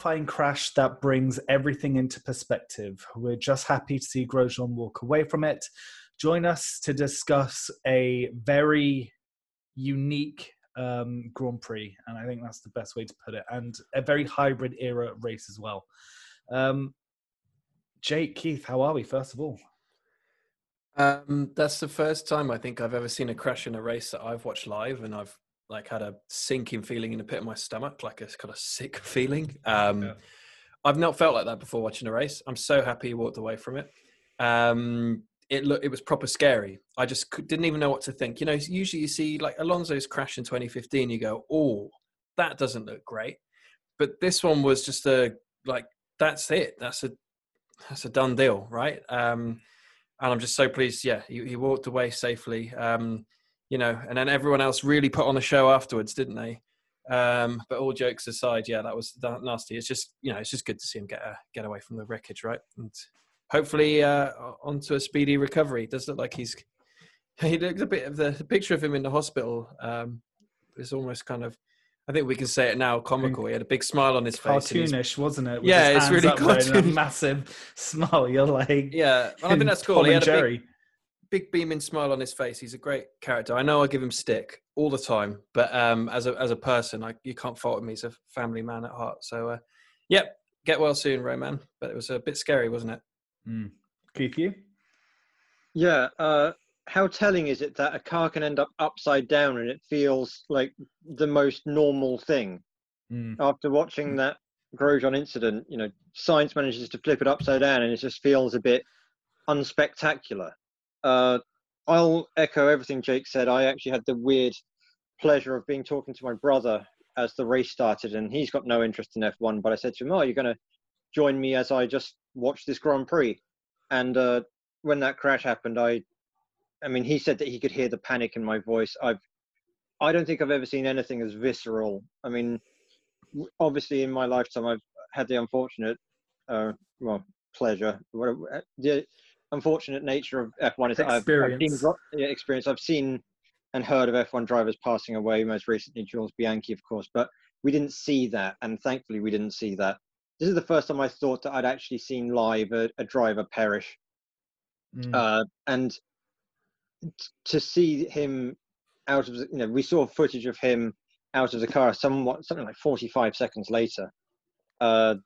horrifying crash that brings everything into perspective. We're just happy to see Grosjean walk away from it. Join us to discuss a very unique um, Grand Prix, and I think that's the best way to put it, and a very hybrid era race as well. Um, Jake, Keith, how are we? First of all, um, that's the first time I think I've ever seen a crash in a race that I've watched live, and I've like had a sinking feeling in the pit of my stomach, like a kind of sick feeling. Um, yeah. I've not felt like that before watching a race. I'm so happy he walked away from it. Um, it looked, it was proper scary. I just didn't even know what to think. You know, usually you see like Alonso's crash in 2015, you go, oh, that doesn't look great. But this one was just a like, that's it. That's a that's a done deal, right? Um, and I'm just so pleased. Yeah, he, he walked away safely. Um, you know, and then everyone else really put on a show afterwards, didn't they? Um, but all jokes aside, yeah, that was nasty. It's just you know, it's just good to see him get a, get away from the wreckage, right? And hopefully uh, onto a speedy recovery. It does look like he's he looks a bit of the, the picture of him in the hospital um, is almost kind of I think we can say it now, comical. He had a big smile on his face. Cartoonish, wasn't it? With yeah, it's really cartoonish. massive smile. You're like, yeah. Well, I think that's cool. He had a big, big, beaming smile on his face. He's a great character. I know I give him stick all the time, but um, as a as a person, I, you can't fault him. He's a family man at heart. So, uh, yep, get well soon, Romain. But it was a bit scary, wasn't it? Mm. Keith, you? Yeah. Uh, how telling is it that a car can end up upside down and it feels like the most normal thing? Mm. After watching mm. that Grosjean incident, you know, Sainz manages to flip it upside down and it just feels a bit unspectacular. Uh, I'll echo everything Jake said. I actually had the weird pleasure of being talking to my brother as the race started, and he's got no interest in F1. But I said to him, "Oh, you're going to join me as I just watch this Grand Prix?" And uh, when that crash happened, I, I mean, he said that he could hear the panic in my voice. I've, I don't think I've ever seen anything as visceral. I mean, obviously in my lifetime, I've had the unfortunate, uh, well, pleasure, whatever, the unfortunate nature of F1 is that I've, I've seen, yeah, experience. I've seen and heard of F1 drivers passing away. Most recently, Jules Bianchi, of course, but we didn't see that, and thankfully, we didn't see that. This is the first time I thought that I'd actually seen live a, a driver perish, mm. uh, and t- to see him out of, the, you know, we saw footage of him out of the car somewhat something like 45 seconds later. Uh,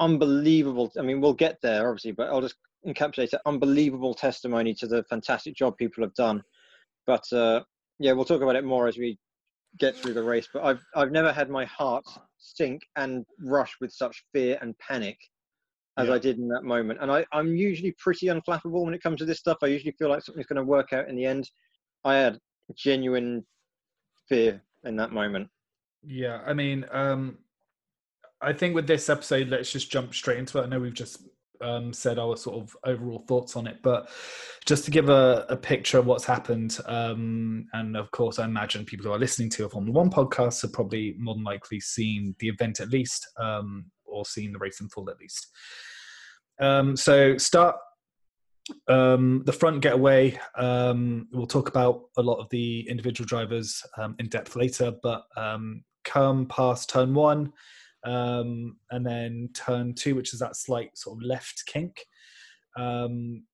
unbelievable. I mean, we'll get there obviously, but I'll just encapsulate it. Unbelievable testimony to the fantastic job people have done. But uh, yeah, we'll talk about it more as we get through the race. But I've I've never had my heart sink and rush with such fear and panic as yeah. I did in that moment. And I, I'm usually pretty unflappable when it comes to this stuff. I usually feel like something's going to work out in the end. I had genuine fear in that moment. Yeah, I mean, um, I think with this episode, let's just jump straight into it. I know we've just um, said our sort of overall thoughts on it, but just to give a, a picture of what's happened, um, and of course, I imagine people who are listening to a Formula One podcast have probably more than likely seen the event at least, um, or seen the race in full at least. Um, so, start um, the front getaway. Um, we'll talk about a lot of the individual drivers in depth later, but come past turn one, um, and then turn two, which is that slight sort of left kink. Um,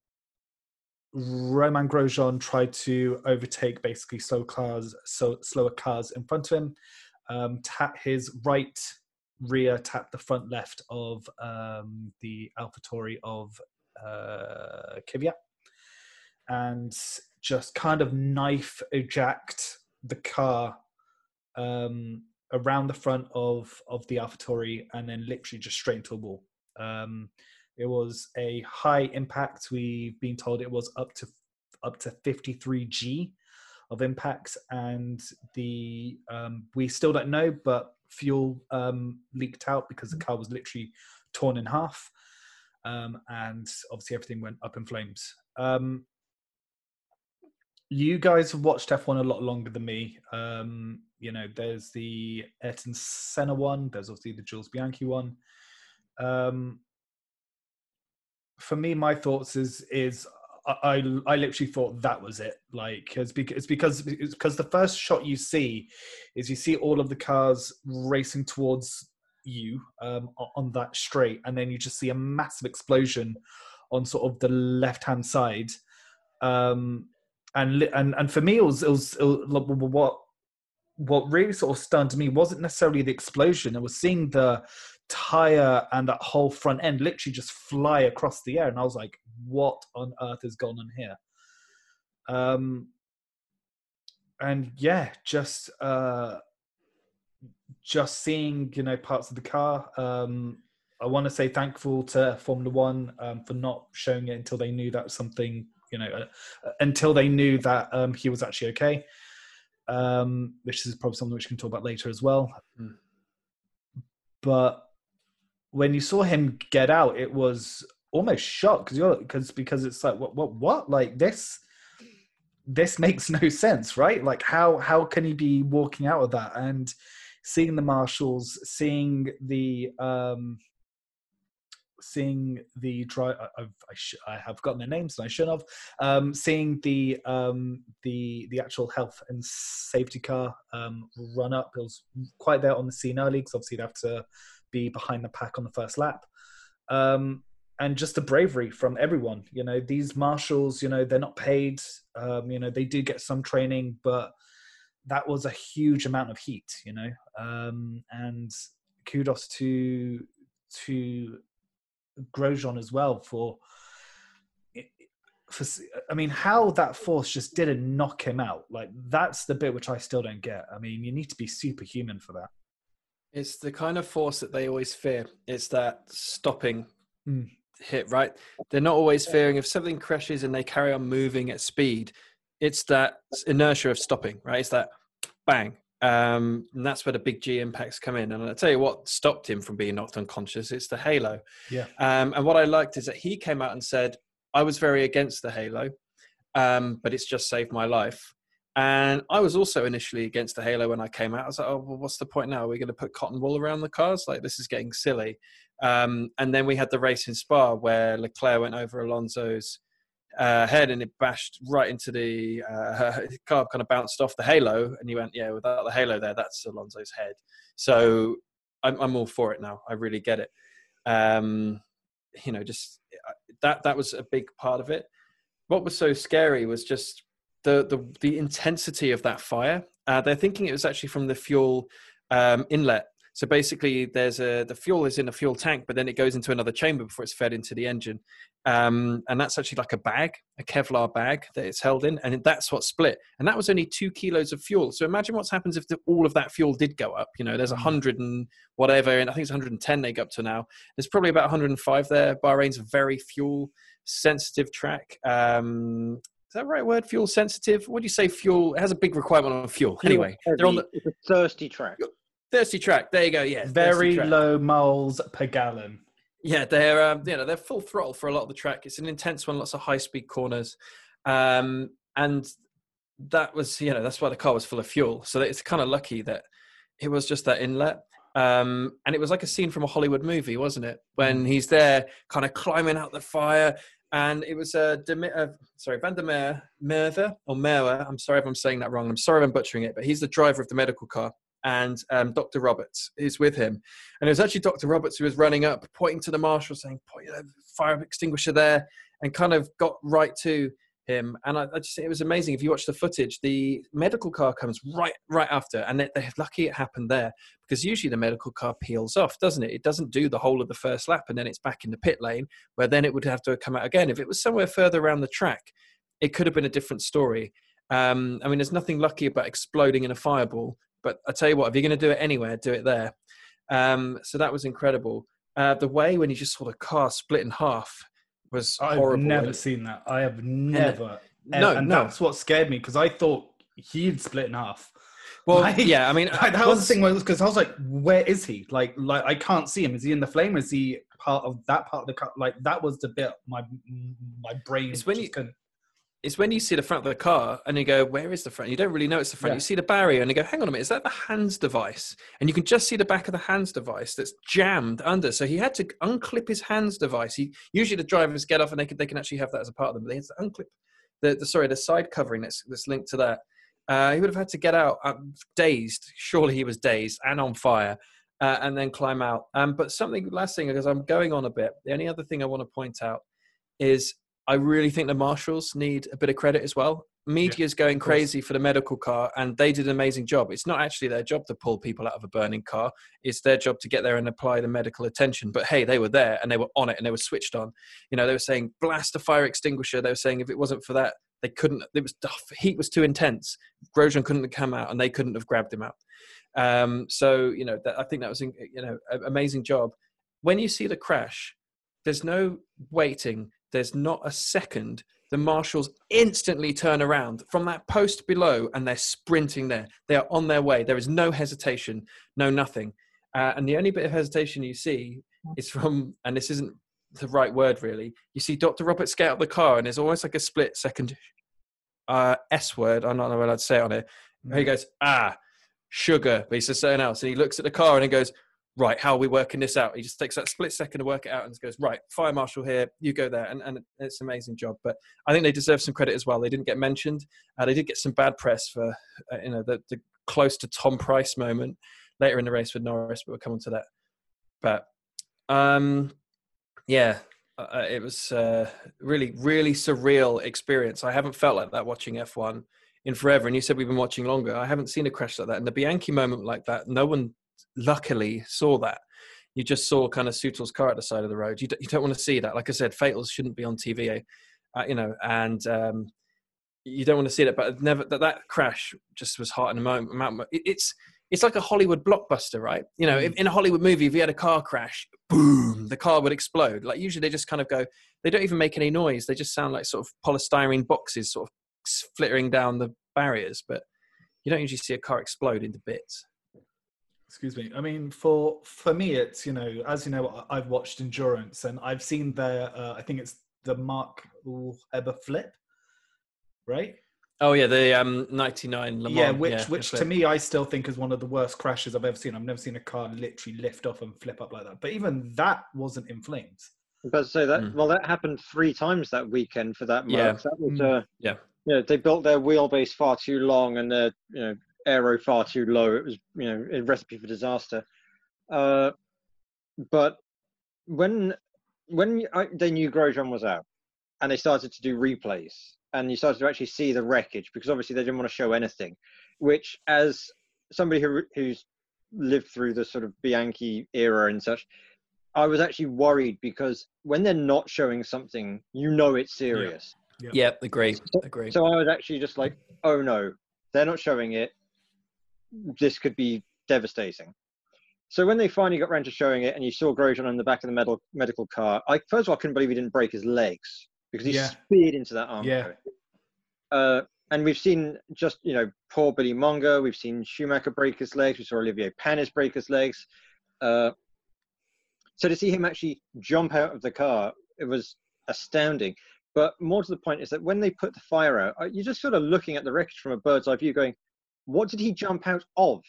Romain Grosjean tried to overtake basically slow cars, so slower cars in front of him. Um, tap his right rear, tap the front left of um, the AlphaTauri of uh, Kvyat, and just kind of knife eject the car um, around the front of of the AlphaTauri and then literally just straight into a wall. Um, it was a high impact. We've been told it was up to up to 53 G of impacts, and the um, we still don't know, but fuel um, leaked out because the car was literally torn in half, um, and obviously everything went up in flames. Um, you guys have watched F1 a lot longer than me. You know, there's the Ayrton Senna one, there's obviously the Jules Bianchi one. Um, for me, my thoughts is is I, I literally thought that was it. Like it's because it's because it's because the first shot you see is you see all of the cars racing towards you um, on that straight, and then you just see a massive explosion on sort of the left hand side. Um, and and and for me, it was, it was, it was what what really sort of stunned me wasn't necessarily the explosion. It was seeing the tire and that whole front end literally just fly across the air, and I was like, "What on earth has gone on here?" Um, and yeah, just uh, just seeing you know parts of the car. Um, I want to say thankful to Formula One um, for not showing it until they knew that something you know uh, until they knew that um, he was actually okay. Um, which is probably something which we can talk about later as well. Mm. But when you saw him get out, it was almost shocked because you're because because it's like what what what like this this makes no sense, right? Like how how can he be walking out of that and seeing the marshals, seeing the um, seeing the drive. I've I, sh- I, have gotten their names and I shouldn't have. Um, seeing the um, the the actual health and safety car um, run up. It was quite there on the scene early because obviously you'd have to be behind the pack on the first lap. Um, and just the bravery from everyone. You know, these marshals, you know, they're not paid. Um, you know, they do get some training, but that was a huge amount of heat. You know, um, and kudos to to Grosjean as well for. For, I mean, how that force just didn't knock him out. Like that's the bit which I still don't get. I mean, you need to be superhuman for that. It's the kind of force that they always fear. It's that stopping mm hit, right? They're not always fearing if something crashes and they carry on moving at speed. It's that inertia of stopping, right? It's that bang. Um, and that's where the big G impacts come in. And I'll tell you what stopped him from being knocked unconscious. It's the halo. Yeah. Um, and what I liked is that he came out and said, I was very against the halo, um, but it's just saved my life. And I was also initially against the Halo when I came out. I was like, oh, well, what's the point now? Are we going to put cotton wool around the cars? Like, this is getting silly. Um, and then we had the race in Spa where Leclerc went over Alonso's uh, head and it bashed right into the uh, car, kind of bounced off the halo. And he went, Yeah, without the halo there, that's Alonso's head. So I'm, I'm all for it now. I really get it. Um, you know, just uh, that that was a big part of it. What was so scary was just the the, the intensity of that fire. Uh, they're thinking it was actually from the fuel um, inlet so basically, there's a the fuel is in a fuel tank, but then it goes into another chamber before it's fed into the engine, um, and that's actually like a bag, a Kevlar bag that it's held in, and that's what split. And that was only two kilos of fuel. So imagine what happens if the, all of that fuel did go up. You know, there's a mm. hundred and whatever, and I think it's 110 they go up to now. There's probably about 105 there. Bahrain's a very fuel sensitive track. Um, is that right word? Fuel sensitive? What do you say? Fuel it has a big requirement on fuel. Anyway, they're on the it's a thirsty track. Thirsty track. There you go. Yeah. Very low miles per gallon. Yeah, they're um, you know they're full throttle for a lot of the track. It's an intense one, lots of high speed corners, um, and that was you know that's why the car was full of fuel. So it's kind of lucky that it was just that inlet. Um, and it was like a scene from a Hollywood movie, wasn't it? When mm. he's there, kind of climbing out the fire, and it was a uh, uh, sorry Van der Meer Merwe or Merwe. I'm sorry if I'm saying that wrong. I'm sorry if I'm butchering it, but he's the driver of the medical car, and um, Dr. Roberts is with him. And it was actually Dr. Roberts who was running up, pointing to the marshal, saying, Point fire extinguisher there, and kind of got right to him. And I, I just it was amazing. If you watch the footage, the medical car comes right right after, and they're, they're lucky it happened there because usually the medical car peels off, doesn't it? It doesn't do the whole of the first lap, and then it's back in the pit lane, where then it would have to come out again. If it was somewhere further around the track, it could have been a different story. Um, I mean, there's nothing lucky about exploding in a fireball, but I tell you what, if you're going to do it anywhere, do it there. Um, so that was incredible. Uh, the way when you just saw the car split in half was I've horrible. never seen that. I have never. And, no, and no. that's what scared me because I thought he'd split in half. Well, like, yeah, I mean, that was the thing because I was like, where is he? Like, like I can't see him. Is he in the flame? Is he part of that part of the car? Like that was the bit my my brain. It's when you. Couldn't it's when you see the front of the car and you go, where is the front? You don't really know it's the front. Yeah. You see the barrier and you go, hang on a minute, is that the HANS device? And you can just see the back of the HANS device that's jammed under. So he had to unclip his HANS device. He usually the drivers get off and they can they can actually have that as a part of them. But they had to unclip the, the sorry the side covering that's that's linked to that. Uh, he would have had to get out uh, dazed. Surely he was dazed and on fire. uh, and then climb out. Um, but something last thing because I'm going on a bit. The only other thing I want to point out is I really think the marshals need a bit of credit as well. Media's yeah, going crazy for the medical car, and they did an amazing job. It's not actually their job to pull people out of a burning car; it's their job to get there and apply the medical attention. But hey, they were there and they were on it and they were switched on. You know, they were saying blast a fire extinguisher. They were saying if it wasn't for that, they couldn't. It was the heat was too intense. Grosjean couldn't have come out, and they couldn't have grabbed him out. Um, so you know, that, I think that was you know an amazing job. When you see the crash, there's no waiting there's not a second. The marshals instantly turn around from that post below and they're sprinting there. They are on their way. There is no hesitation, no nothing. Uh, and the only bit of hesitation you see is from, and this isn't the right word really, you see Dr. Roberts get out of the car and there's almost like a split second uh, S word. I don't know what I'd say on it. He mm. goes, ah, sugar, but he says something else. And he looks at the car and he goes, right, how are we working this out? He just takes that split second to work it out and goes, right, fire marshal here, you go there. And, and it's an amazing job. But I think they deserve some credit as well. They didn't get mentioned. Uh, they did get some bad press for, uh, you know, the, the close to Tom Pryce moment later in the race with Norris, but we'll come on to that. But um, yeah, uh, uh it was uh, really, really surreal experience. I haven't felt like that watching F1 in forever. And you said we've been watching longer. I haven't seen a crash like that. And the Bianchi moment like that, no one luckily saw that. You just saw kind of Sutil's car at the side of the road. You, d- you don't want to see that. Like I said, fatals shouldn't be on TV, uh, you know, and um, you don't want to see that. But never that, that crash just was hot in a moment. it's it's like a Hollywood blockbuster, right? You know, mm. in a Hollywood movie, if you had a car crash, boom, the car would explode. Like usually they just kind of go, they don't even make any noise. They just sound like sort of polystyrene boxes sort of flittering down the barriers. But you don't usually see a car explode into bits excuse me. I mean for for me it's you know as you know i've watched endurance and i've seen their uh, i think it's the Mark Webber flip right? Oh yeah the um 99 Le Mans, yeah which yeah, which to me i still think is one of the worst crashes i've ever seen. I've never seen a car literally lift off and flip up like that. But even that wasn't in flames. But say that mm. well that happened three times that weekend for that yeah. That was, uh, yeah. yeah they built their wheelbase far too long and their you know aero far too low. It was, you know, a recipe for disaster. Uh, but when when I, they knew Grosjean was out, and they started to do replays, and you started to actually see the wreckage because obviously they didn't want to show anything. Which, as somebody who who's lived through the sort of Bianchi era and such, I was actually worried because when they're not showing something, you know it's serious. Yeah, yeah. yeah agree. agree. So I was actually just like, oh no, they're not showing it this could be devastating. So when they finally got around to showing it, and you saw Grosjean on the back of the medical medical car, I first of all I couldn't believe he didn't break his legs because he yeah. speared into that arm. Yeah. Uh, and we've seen just you know poor Billy Monger. We've seen Schumacher break his legs. We saw Olivier Panis break his legs. Uh, so to see him actually jump out of the car, it was astounding. But more to the point is that when they put the fire out, uh, you're just sort of looking at the wreckage from a bird's eye view, going, what did he jump out of?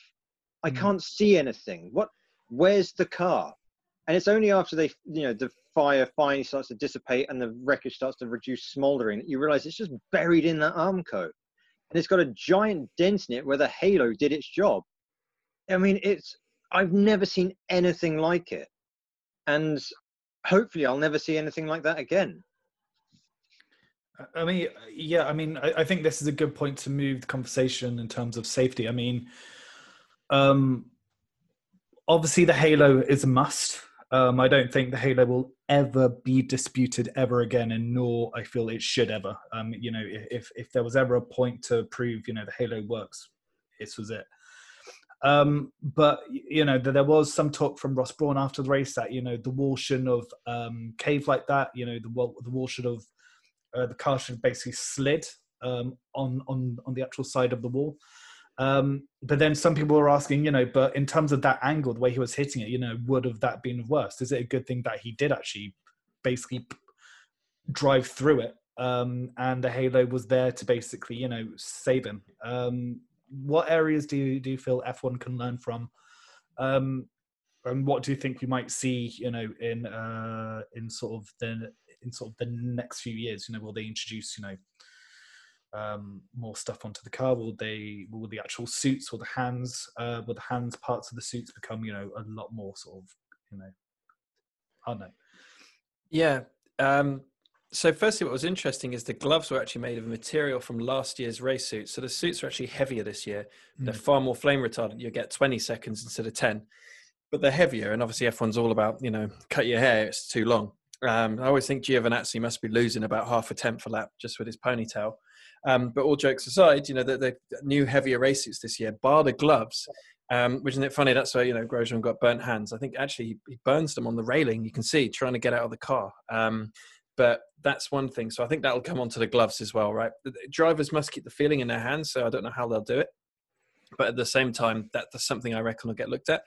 I mm. can't see anything. What? Where's the car? And it's only after they, you know, the fire finally starts to dissipate and the wreckage starts to reduce smoldering that you realize it's just buried in that Armco. And it's got a giant dent in it where the halo did its job. I mean, it's, I've never seen anything like it. And hopefully I'll never see anything like that again. I mean, yeah, I mean, I, I, think this is a good point to move the conversation in terms of safety. I mean, um, obviously the Halo is a must. Um, I don't think the Halo will ever be disputed ever again, and nor I feel it should ever. Um, you know, if if there was ever a point to prove, you know, the Halo works, this was it. Um, but you know, there was some talk from Ross Brawn after the race that you know the wall shouldn't have um, caved like that. You know, the wall the wall should have uh, the car should basically slid um, on on on the actual side of the wall. Um, but then some people were asking, you know, but in terms of that angle, the way he was hitting it, you know, would have that been worse? Is it a good thing that he did actually basically drive through it? Um, and the halo was there to basically, you know, save him. Um, what areas do you do you feel F1 can learn from? Um, and what do you think we might see, you know, in uh, in sort of the in sort of the next few years? You know, will they introduce, you know, um, more stuff onto the car? Will they will the actual suits or the hands uh, will the hands parts of the suits become you know a lot more sort of you know I don't know. Yeah. Um, so firstly, what was interesting is the gloves were actually made of a material from last year's race suits. So the suits are actually heavier this year. Mm. They're far more flame retardant. You get 20 seconds instead of 10, but they're heavier. And obviously, F1's all about you know cut your hair. It's too long. Um, I always think Giovinazzi must be losing about half a tenth a lap just with his ponytail. Um, but all jokes aside, you know, the, the, new heavier race suits this year, bar the gloves, um, which isn't it funny? That's where, you know, Grosjean got burnt hands. I think actually he, he, burns them on the railing, you can see, trying to get out of the car. Um, but that's one thing. So I think that'll come onto the gloves as well, right? The drivers must keep the feeling in their hands, so I don't know how they'll do it. But at the same time, that, that's something I reckon will get looked at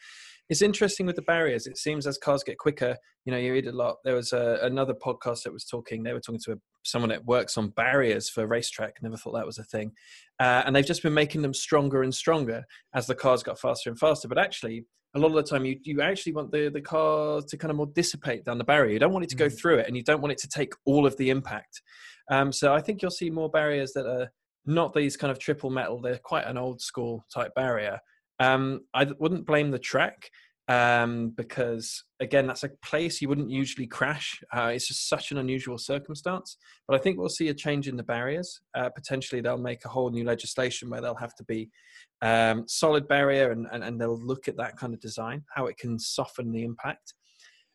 it's interesting with the barriers. It seems as cars get quicker, you know, you read a lot. There was a, another podcast that was talking. They were talking to a, someone that works on barriers for racetrack. Never thought that was a thing, uh, and they've just been making them stronger and stronger as the cars got faster and faster. But actually, a lot of the time, you you actually want the the car to kind of more dissipate down the barrier. You don't want it to go mm. through it, and you don't want it to take all of the impact. Um, so I think you'll see more barriers that are not these kind of triple metal. They're quite an old school type barrier um, I wouldn't blame the track um, because, again, that's a place you wouldn't usually crash. Uh, it's just such an unusual circumstance. But I think we'll see a change in the barriers. Uh, potentially, they'll make a whole new legislation where they'll have to be um, solid barrier and, and, and, they'll look at that kind of design, how it can soften the impact.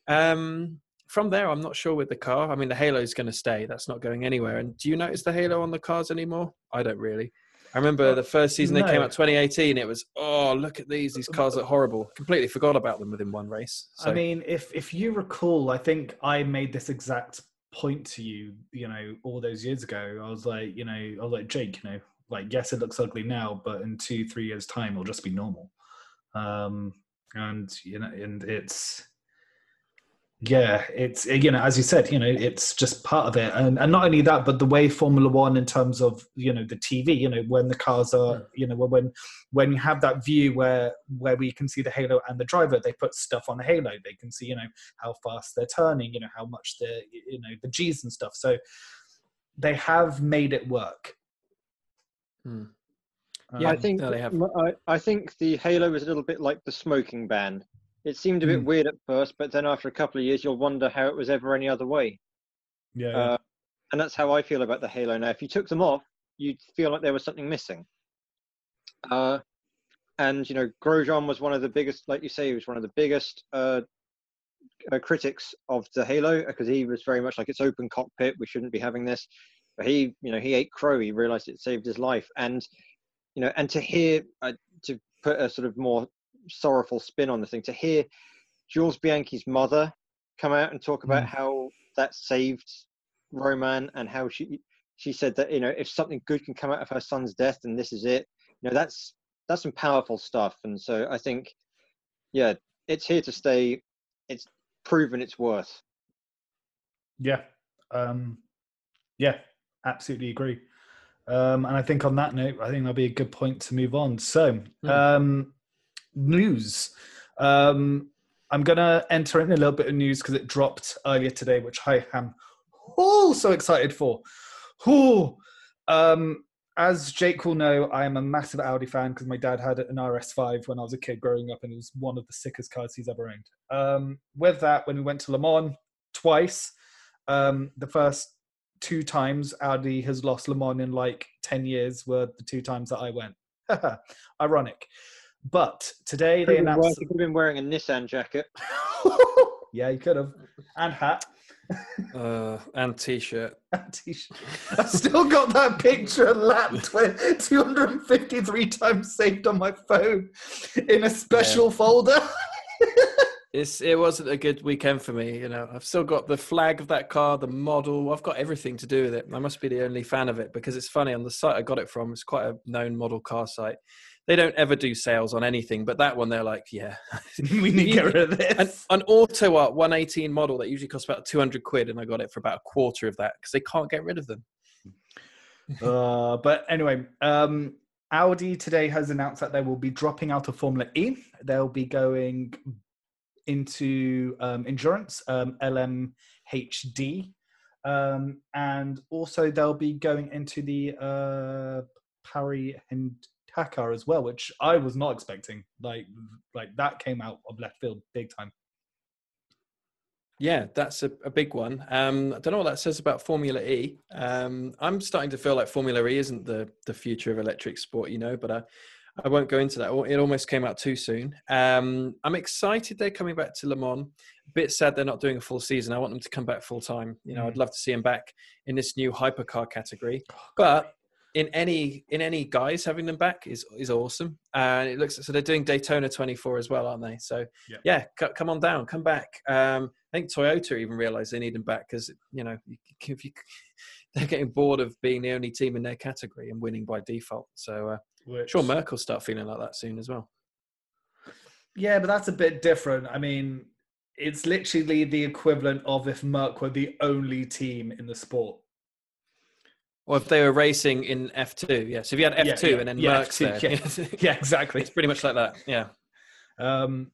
Um, from there, I'm not sure with the car. I mean, the halo is going to stay. That's not going anywhere. And do you notice the halo on the cars anymore? I don't really. I remember the first season no. they came out 2018. It was oh look at these these cars are horrible. Completely forgot about them within one race. So. I mean, if if you recall, I think I made this exact point to you. You know, all those years ago, I was like, you know, I was like Jake, you know, like yes, it looks ugly now, but in two three years time, it'll just be normal. Um, and you know, and it's yeah, it's you know, as you said, you know, it's just part of it, and and not only that, but the way Formula One, in terms of you know the TV, you know, when the cars are, you know, when when you have that view where where we can see the halo and the driver, they put stuff on the halo. They can see, you know, how fast they're turning, you know, how much the you know the G's and stuff. So they have made it work. Hmm. Yeah, um, I think I, I think the halo is a little bit like the smoking ban it seemed a bit mm. weird at first, but then after a couple of years, you'll wonder how it was ever any other way. Yeah. Uh, and that's how I feel about the Halo now. If you took them off, you'd feel like there was something missing. Uh, and you know, Grosjean was one of the biggest, like you say, he was one of the biggest uh, uh, critics of the Halo because he was very much like it's open cockpit. We shouldn't be having this. But he, you know, he ate crow. He realized it saved his life, and you know, and to hear uh, to put a sort of more sorrowful spin on the thing. To hear Jules Bianchi's mother come out and talk about mm. how that saved Romain and how she she said that you know if something good can come out of her son's death, then this is it. You know that's that's some powerful stuff, and so I think yeah, it's here to stay. It's proven its worth. Yeah, um, yeah, absolutely agree. Um, and I think on that note, I think that'll be a good point to move on. So, mm. um, news. Um, I'm going to enter in a little bit of news because it dropped earlier today, which I am oh so excited for. Oh, um, as Jake will know, I am a massive Audi fan because my dad had an RS5 when I was a kid growing up, and it was one of the sickest cars he's ever owned. Um, with that, when we went to Le Mans twice, um, the first two times Audi has lost Le Mans in like 10 years were the two times that I went. Ironic. But today they announced. He could have been wearing a Nissan jacket. yeah, he could have. And hat. uh, and t-shirt. And t-shirt. I still got that picture lap 253 times saved on my phone in a special yeah. folder. it's it wasn't a good weekend for me. You know, I've still got the flag of that car, the model. I've got everything to do with it. I must be the only fan of it because it's funny on the site I got it from. It's quite a known model car site they don't ever do sales on anything, but that one they're like, yeah, we need to get rid of this. An, an Auto Art 118 model that usually costs about 200 quid, and I got it for about a quarter of that because they can't get rid of them. uh, but anyway, um, Audi today has announced that they will be dropping out of Formula E. They'll be going into um, endurance, um, LMHD. Um, and also they'll be going into the uh, Paris and Dakar as well, which I was not expecting. Like, like that came out of left field big time. Yeah, that's a, a big one. Um, I don't know what that says about Formula E. am um, starting to feel like Formula E isn't the the future of electric sport, you know. But I, I won't go into that. It almost came out too soon. Um, I'm excited they're coming back to Le Mans. A bit sad they're not doing a full season. I want them to come back full time. You know, mm. I'd love to see them back in this new hypercar category. But in any in any guys having them back is is awesome. And it looks so they're doing daytona 24 as well aren't they? So yep. yeah c- come on down come back. Um i think toyota even realized they need them back because you know if you they're getting bored of being the only team in their category and winning by default. So uh Which, sure merc will start feeling like that soon as well. Yeah but that's a bit different. I mean it's literally the equivalent of if Merc were the only team in the sport or if they were racing in F2, yeah. So if you had F2 yeah, yeah, and then yeah, Merc's there. Yeah. yeah, exactly. It's pretty much like that. Yeah. Um,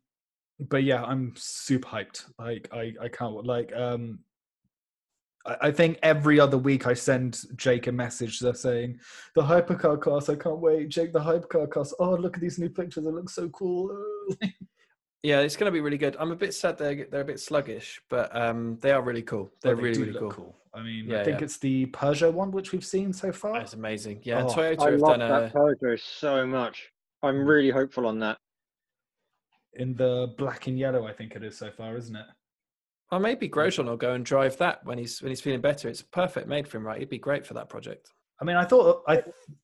but yeah, I'm super hyped. Like I, I can't like um I, I think every other week I send Jake a message that's saying the hypercar class, I can't wait. Jake, the hypercar class. Oh, look at these new pictures. It looks so cool. yeah, it's going to be really good. I'm a bit sad they're they're a bit sluggish, but um, they are really cool. They're they really really cool. cool. I mean, yeah, I think yeah. it's the Peugeot one which we've seen so far. That's amazing. Yeah, oh, Toyota I have love done that a... Peugeot so much. I'm mm. really hopeful on that. In the black and yellow, I think it is so far, isn't it? Well, maybe Grosjean will go and drive that when he's when he's feeling better. It's perfect made for him, right? He'd be great for that project. I mean, I thought I,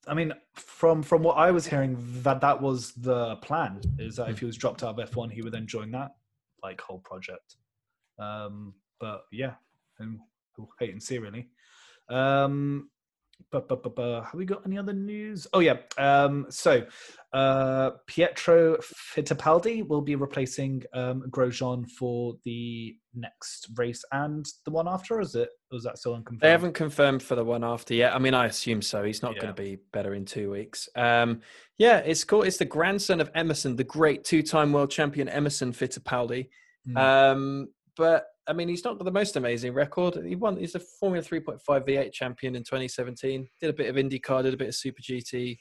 I mean, from from what I was hearing, that that was the plan. Is that if he was dropped out of F1, he would then join that like whole project. Um, but yeah, and we'll and see really. Um, have we got any other news? Oh yeah. Um, so uh, Pietro Fittipaldi will be replacing um, Grosjean for the next race and the one after. Is it? Was that still unconfirmed? They haven't confirmed for the one after yet. I mean, I assume so. He's not yeah. going to be better in two weeks. Um, yeah, it's cool. It's the grandson of Emerson, the great two-time world champion Emerson Fittipaldi. Mm. Um, but I mean, he's not got the most amazing record. He won. He's a Formula 3.5 V8 champion in 2017. Did a bit of IndyCar, did a bit of Super GT.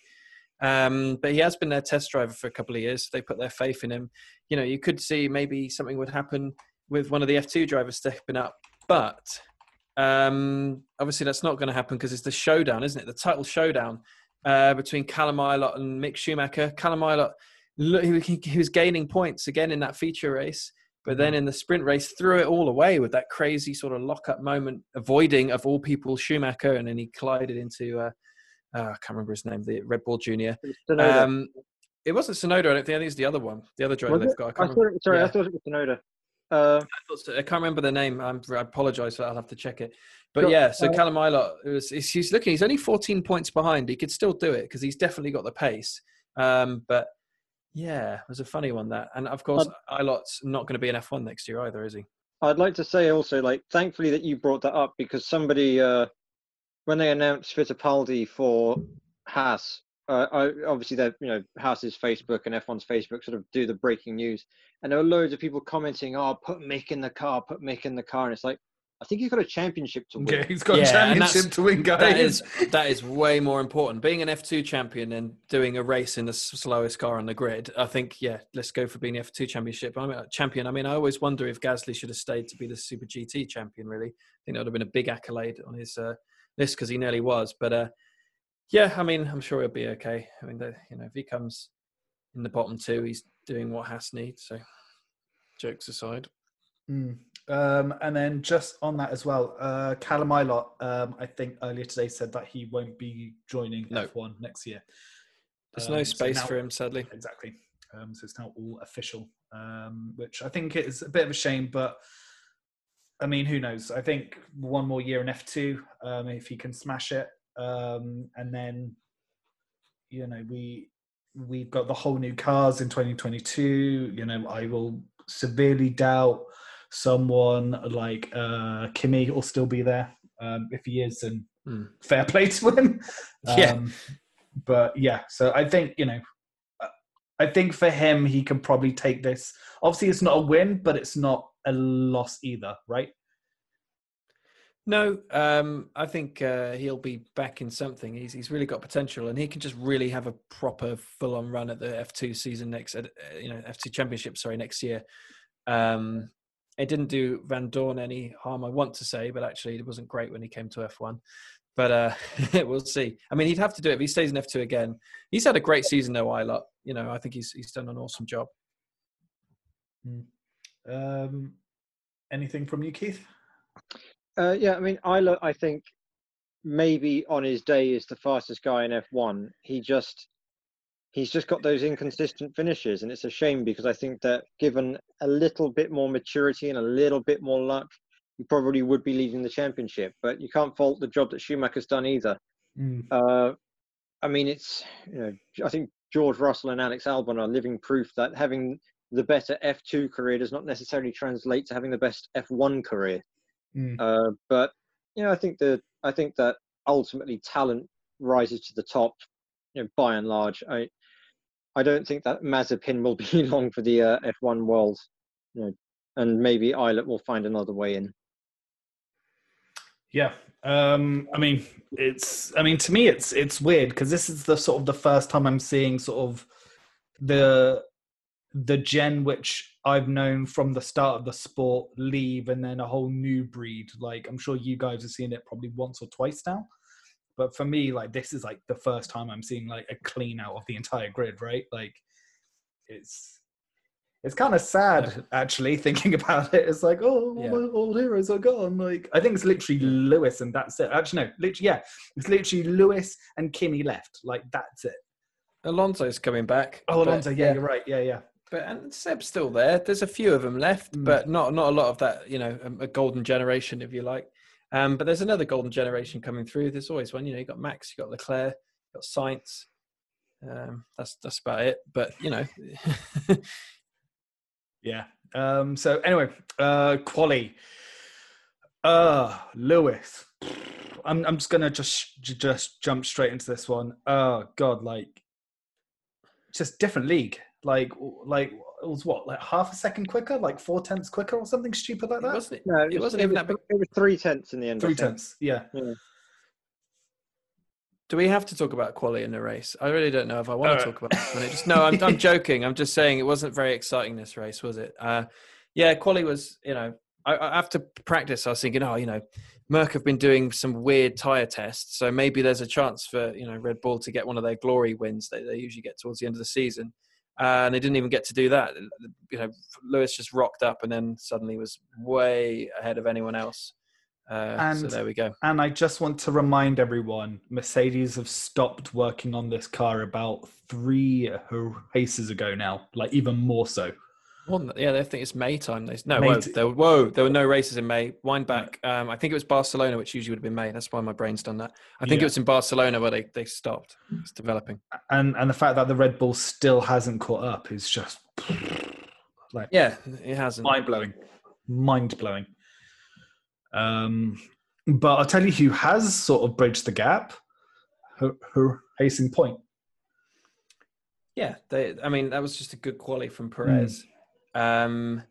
Um, but he has been their test driver for a couple of years. They put their faith in him. You know, you could see maybe something would happen with one of the F2 drivers stepping up, but um, obviously that's not going to happen because it's the showdown, isn't it? The title showdown uh, between Callum Ilott and Mick Schumacher. Callum Ilott, he, he was gaining points again in that feature race. But then in the sprint race, threw it all away with that crazy sort of lock-up moment, avoiding of all people Schumacher, and then he collided into uh, uh, I can't remember his name, the Red Bull Junior. Um, it wasn't Tsunoda. I don't think. I think it's the other one, the other driver they've got. I, I thought, sorry, yeah. I thought it was Tsunoda. Uh, I, so. I, can't remember the name. I'm, i apologize for. I'll have to check it. But yeah, so uh, Callum Ilott, was, he's looking. He's only 14 points behind. He could still do it because he's definitely got the pace. Um, but yeah, it was a funny one that, and of course, um, Ilott's not going to be an F1 next year either, is he? I'd like to say also, like, thankfully that you brought that up because somebody, uh, when they announced Fittipaldi for Haas, uh, I, obviously that you know Haas's Facebook and F1's Facebook sort of do the breaking news, and there were loads of people commenting, "Oh, put Mick in the car, put Mick in the car," and it's like, I think he's got a championship to win. Yeah, he's got yeah, a championship to win, guys. That is that is way more important. Being an F2 champion and doing a race in the slowest car on the grid, I think, yeah, let's go for being the F2 championship. I mean, champion. I mean, I always wonder if Gasly should have stayed to be the Super GT champion. Really, I think that would have been a big accolade on his uh, list because he nearly was. But uh, yeah, I mean, I'm sure he'll be okay. I mean, the, you know, if he comes in the bottom two, he's doing what Haas needs. So, jokes aside. Mm. Um, and then just on that as well, uh, Callum Ilott, um, I think earlier today said that he won't be joining no. F1 next year. There's um, no space so now, for him, sadly. Exactly. Um, so it's now all official, um, which I think is a bit of a shame, but I mean, who knows? I think one more year in F2, um, if he can smash it, um, and then you know we we've got the whole new cars in 2022. You know, I will severely doubt someone like uh, Kimi will still be there um, if he is, and mm. fair play to him. yeah. Um, but yeah, so I think you know, I think for him he can probably take this. Obviously, it's not a win, but it's not a loss either, right? No, um, I think uh, he'll be back in something. He's he's really got potential, and he can just really have a proper full on run at the F two season next, uh, you know, F two championship. Sorry, next year. Um, it didn't do Vandoorne any harm, I want to say, but actually it wasn't great when he came to F1. But uh, we'll see. I mean, he'd have to do it if he stays in F2 again. He's had a great season, though, Ilott. You know, I think he's he's done an awesome job. Hmm. Um, anything from you, Keith? Uh, yeah, I mean, Ilott, I think maybe on his day is the fastest guy in F1. He just he's just got those inconsistent finishes, and it's a shame because I think that given a little bit more maturity and a little bit more luck, he probably would be leading the championship. But you can't fault the job that Schumacher's done either. Mm. Uh, I mean, it's you know, I think George Russell and Alex Albon are living proof that having the better F2 career does not necessarily translate to having the best F1 career. Mm. Uh, but you know, I think that I think that ultimately talent rises to the top. You know, by and large, I I don't think that Mazepin will be long for the uh, F1 world. You know, and maybe Ilott will find another way in. Yeah, um, I mean, it's. I mean, to me, it's it's weird because this is the sort of the first time I'm seeing sort of the the gen which I've known from the start of the sport leave, and then a whole new breed. Like I'm sure you guys have seen it probably once or twice now. But for me, like this is like the first time I'm seeing like a clean out of the entire grid, right? Like it's it's kind of sad actually thinking about it. It's like, oh, yeah. all my old heroes are gone. Like I think it's literally Lewis and that's it. Actually, no, literally, yeah, it's literally Lewis and Kimi left. Like that's it. Alonso's coming back. Oh, Alonso, yeah, yeah, you're right. Yeah, yeah. But and Seb's still there. There's a few of them left, mm. but not not a lot of that. You know, a, a golden generation, if you like. Um, but there's another golden generation coming through. There's always one. You know, you got Max, you got Leclerc, you got Sainz. Um, that's that's about it. But you know, yeah. Um, so anyway, uh, quali. Uh, Lewis. I'm I'm just gonna just just jump straight into this one. Oh God, like just different league. Like like it was what like half a second quicker, like four tenths quicker or something stupid like that. It wasn't, no, it, it wasn't even that big. It was three tenths in the end. Three tenths, yeah. yeah. Do we have to talk about quality in the race? I really don't know if I want to talk about it. Just no, I'm, I'm joking. I'm just saying it wasn't very exciting this race, was it? Uh, yeah, quality was. You know, I, after practice, I was thinking, oh, you know, Merc have been doing some weird tire tests, so maybe there's a chance for you know Red Bull to get one of their glory wins that they usually get towards the end of the season and they didn't even get to do that. You know, Lewis just rocked up and then suddenly was way ahead of anyone else. Uh, and, so there we go. And I just want to remind everyone: Mercedes have stopped working on this car about three races ago now, like even more so. Well, yeah, they think it's May time. They, no, May whoa, there, whoa, there were no races in May. Wind back. Um, I think it was Barcelona, which usually would have been May. That's why my brain's done that. I think yeah. it was in Barcelona where they, they stopped. It's developing. And and the fact that the Red Bull still hasn't caught up is just like yeah, it hasn't. Mind blowing, mind blowing. Um, but I'll tell you who has sort of bridged the gap. Her, her Racing Point. Yeah, they. I mean, that was just a good quality from Perez. Mm um,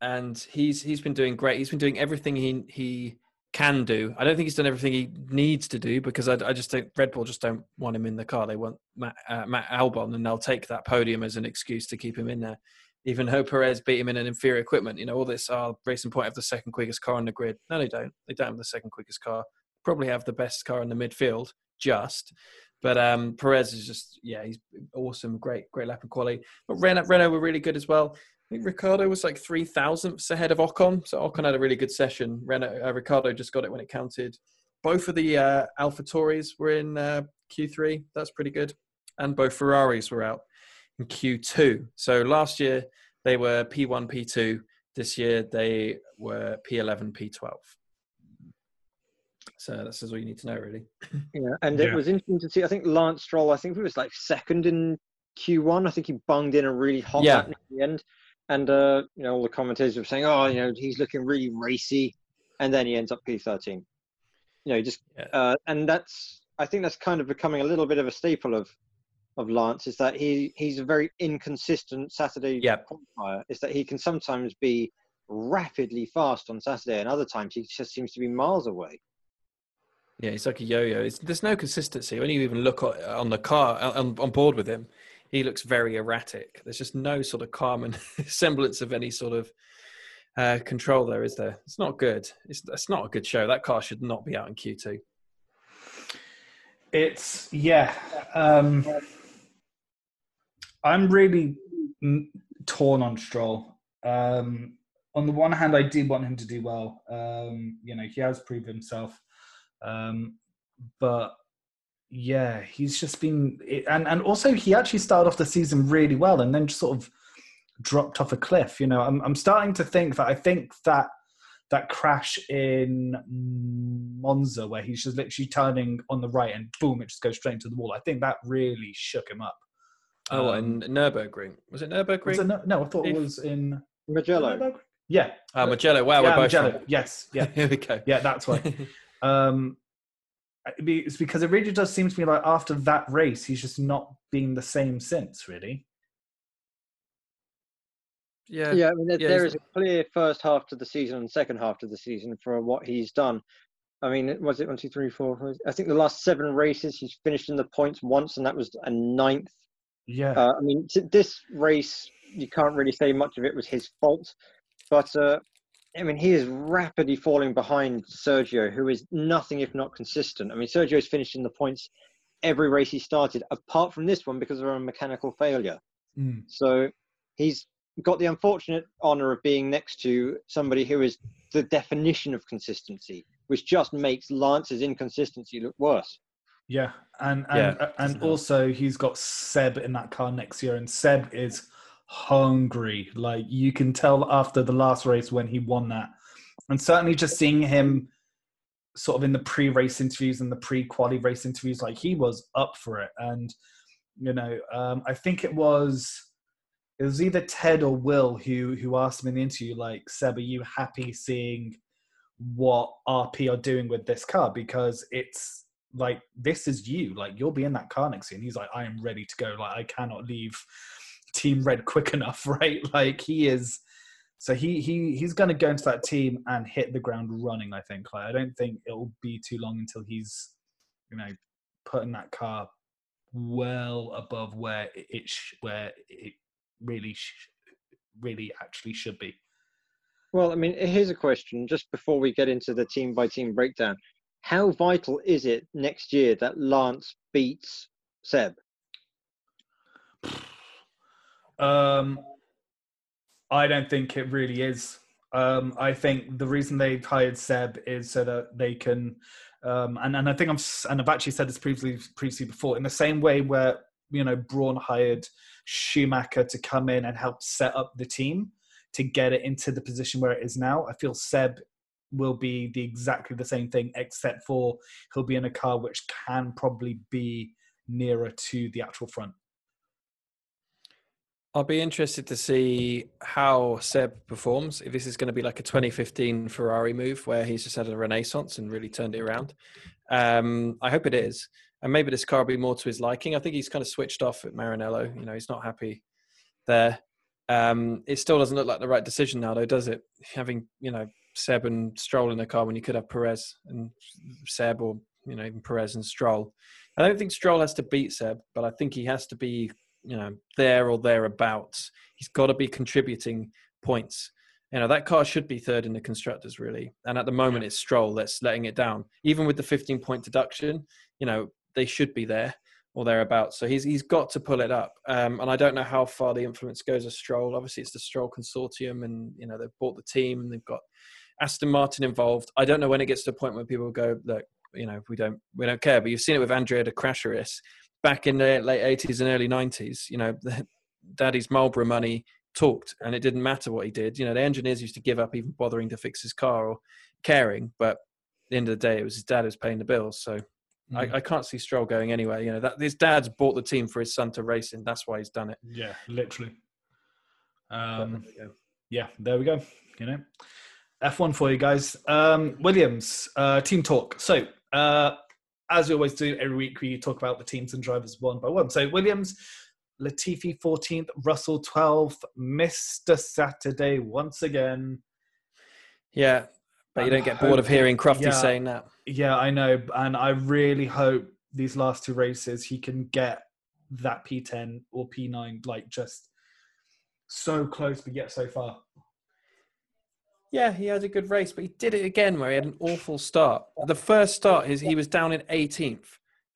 and he's he's been doing great. He's been doing everything he he can do. I don't think he's done everything he needs to do because I, I just think Red Bull just don't want him in the car. They want Matt, uh, Matt Albon, and they'll take that podium as an excuse to keep him in there. Even though Perez beat him in an inferior equipment, you know all this. Oh, Racing Point have the second quickest car on the grid. No, they don't. They don't have the second quickest car. Probably have the best car in the midfield, just. But um, Perez is just yeah, he's awesome, great, great lap and quality. But Renault, Renault were really good as well. I think Ricciardo was like three thousandths ahead of Ocon, so Ocon had a really good session. Renault, uh, Ricciardo just got it when it counted. Both of the uh, Alpha Tauris were in uh, Q3. That's pretty good, and both Ferraris were out in Q2. So last year they were P1, P2. This year they were P11, P12. So that's all you need to know, really. Yeah, and yeah. it was interesting to see. I think Lance Stroll. I think he was like second in Q1. I think he bunged in a really hot yeah. at the end and uh, you know all the commentators were saying, "Oh, you know, he's looking really racy," and then he ends up P13. You know, just yeah. uh, and that's I think that's kind of becoming a little bit of a staple of of Lance is that he he's a very inconsistent Saturday yep. qualifier. Is that he can sometimes be rapidly fast on Saturday, and other times he just seems to be miles away. Yeah, he's like a yo-yo. there's no consistency. When you even look on the car on, on board with him, he looks very erratic. There's just no sort of calm and semblance of any sort of uh, control there, is there? It's not good. It's, not a good show. That car should not be out in Q2. It's yeah. Um, I'm really torn on Stroll. Um, on the one hand, I do want him to do well. Um, you know, he has proved himself, um, but yeah, he's just been and and also he actually started off the season really well and then just sort of dropped off a cliff. You know, I'm I'm starting to think that I think that that crash in Monza where he's just literally turning on the right and boom, it just goes straight into the wall. I think that really shook him up. Oh, um, in Nurburgring was it Nurburgring? Was it no, no, I thought it was in Mugello. Yeah. Oh, Mugello. Wow, yeah, we're both Mugello. Yes. Yeah. Here we go. Yeah, that's right. um, it's because it really does seem to me like after that race, he's just not been the same since, really. Yeah, yeah. I mean, there, yeah, there is a clear first half to the season and second half to the season for what he's done. I mean, was it one, two, three, four? I think the last seven races he's finished in the points once, and that was a ninth. Yeah. Uh, I mean, this race you can't really say much of it was his fault, but uh, I mean, he is rapidly falling behind Sergio, who is nothing if not consistent. I mean, Sergio's finished in the points every race he started, apart from this one because of a mechanical failure. Mm. So he's got the unfortunate honour of being next to somebody who is the definition of consistency, which just makes Lance's inconsistency look worse. Yeah, and and yeah, and also he's got Seb in that car next year, and Seb is hungry. Like you can tell after the last race when he won that, and certainly just seeing him sort of in the pre-race interviews and the pre-quali race interviews, like he was up for it. And you know, um, I think it was it was either Ted or Will who who asked him in the interview, like, Seb, are you happy seeing what RP are doing with this car? Because it's like this is you, like you'll be in that car next year. And he's like, I am ready to go. Like I cannot leave Team Red quick enough, right? Like he is. So he he he's going to go into that team and hit the ground running. I think. Like I don't think it'll be too long until he's, you know, putting that car well above where it sh- where it really sh- really actually should be. Well, I mean, here's a question just before we get into the team by team breakdown. How vital is it next year that Lance beats Seb? Um, I don't think it really is. Um, I think the reason they've hired Seb is so that they can, um, and and I think I'm and I've actually said this previously previously before. In the same way where you know Braun hired Schumacher to come in and help set up the team to get it into the position where it is now. I feel Seb will be the exactly the same thing, except for he'll be in a car which can probably be nearer to the actual front. I'll be interested to see how Seb performs. If this is going to be like a 2015 Ferrari move where he's just had a renaissance and really turned it around. Um, I hope it is. And maybe this car will be more to his liking. I think he's kind of switched off at Maranello. You know, he's not happy there. Um, it still doesn't look like the right decision now, though, does it? Having, you know, Seb and Stroll in the car when you could have Perez and Seb or, you know, even Perez and Stroll. I don't think Stroll has to beat Seb, but I think he has to be you know there or thereabouts. He's got to be contributing points. You know that car should be third in the constructors really, and at the moment it's Stroll that's letting it down. Even with the 15 point deduction, you know they should be there or thereabouts. So he's he's got to pull it up. Um, and I don't know how far the influence goes of Stroll. Obviously, it's the Stroll consortium, and you know they've bought the team and they've got Aston Martin involved. I don't know when it gets to a point where people go, look, you know, we don't we don't care. But you've seen it with Andrea de Crasheris back in the late 80s and early 90s, you know, daddy's Marlboro money talked and it didn't matter what he did. You know, the engineers used to give up even bothering to fix his car or caring, but at the end of the day, it was his dad who was paying the bills. So mm. I, I, can't see Stroll going anywhere. You know, that his dad's bought the team for his son to race in. That's why he's done it. Yeah, literally. Um, yeah, there we go. You know, F1 for you guys. Um, Williams, uh, team talk. So, uh, as we always do every week, we talk about the teams and drivers one by one. So Williams, Latifi 14th, Russell 12th, Mr. Saturday once again. Yeah, but you don't get bored of hearing Crofty yeah, saying that. Yeah, I know, and I really hope these last two races he can get that P10 or P9 like just so close but yet so far. Yeah, he had a good race, but he did it again where he had an awful start. The first start, is he was down in 18th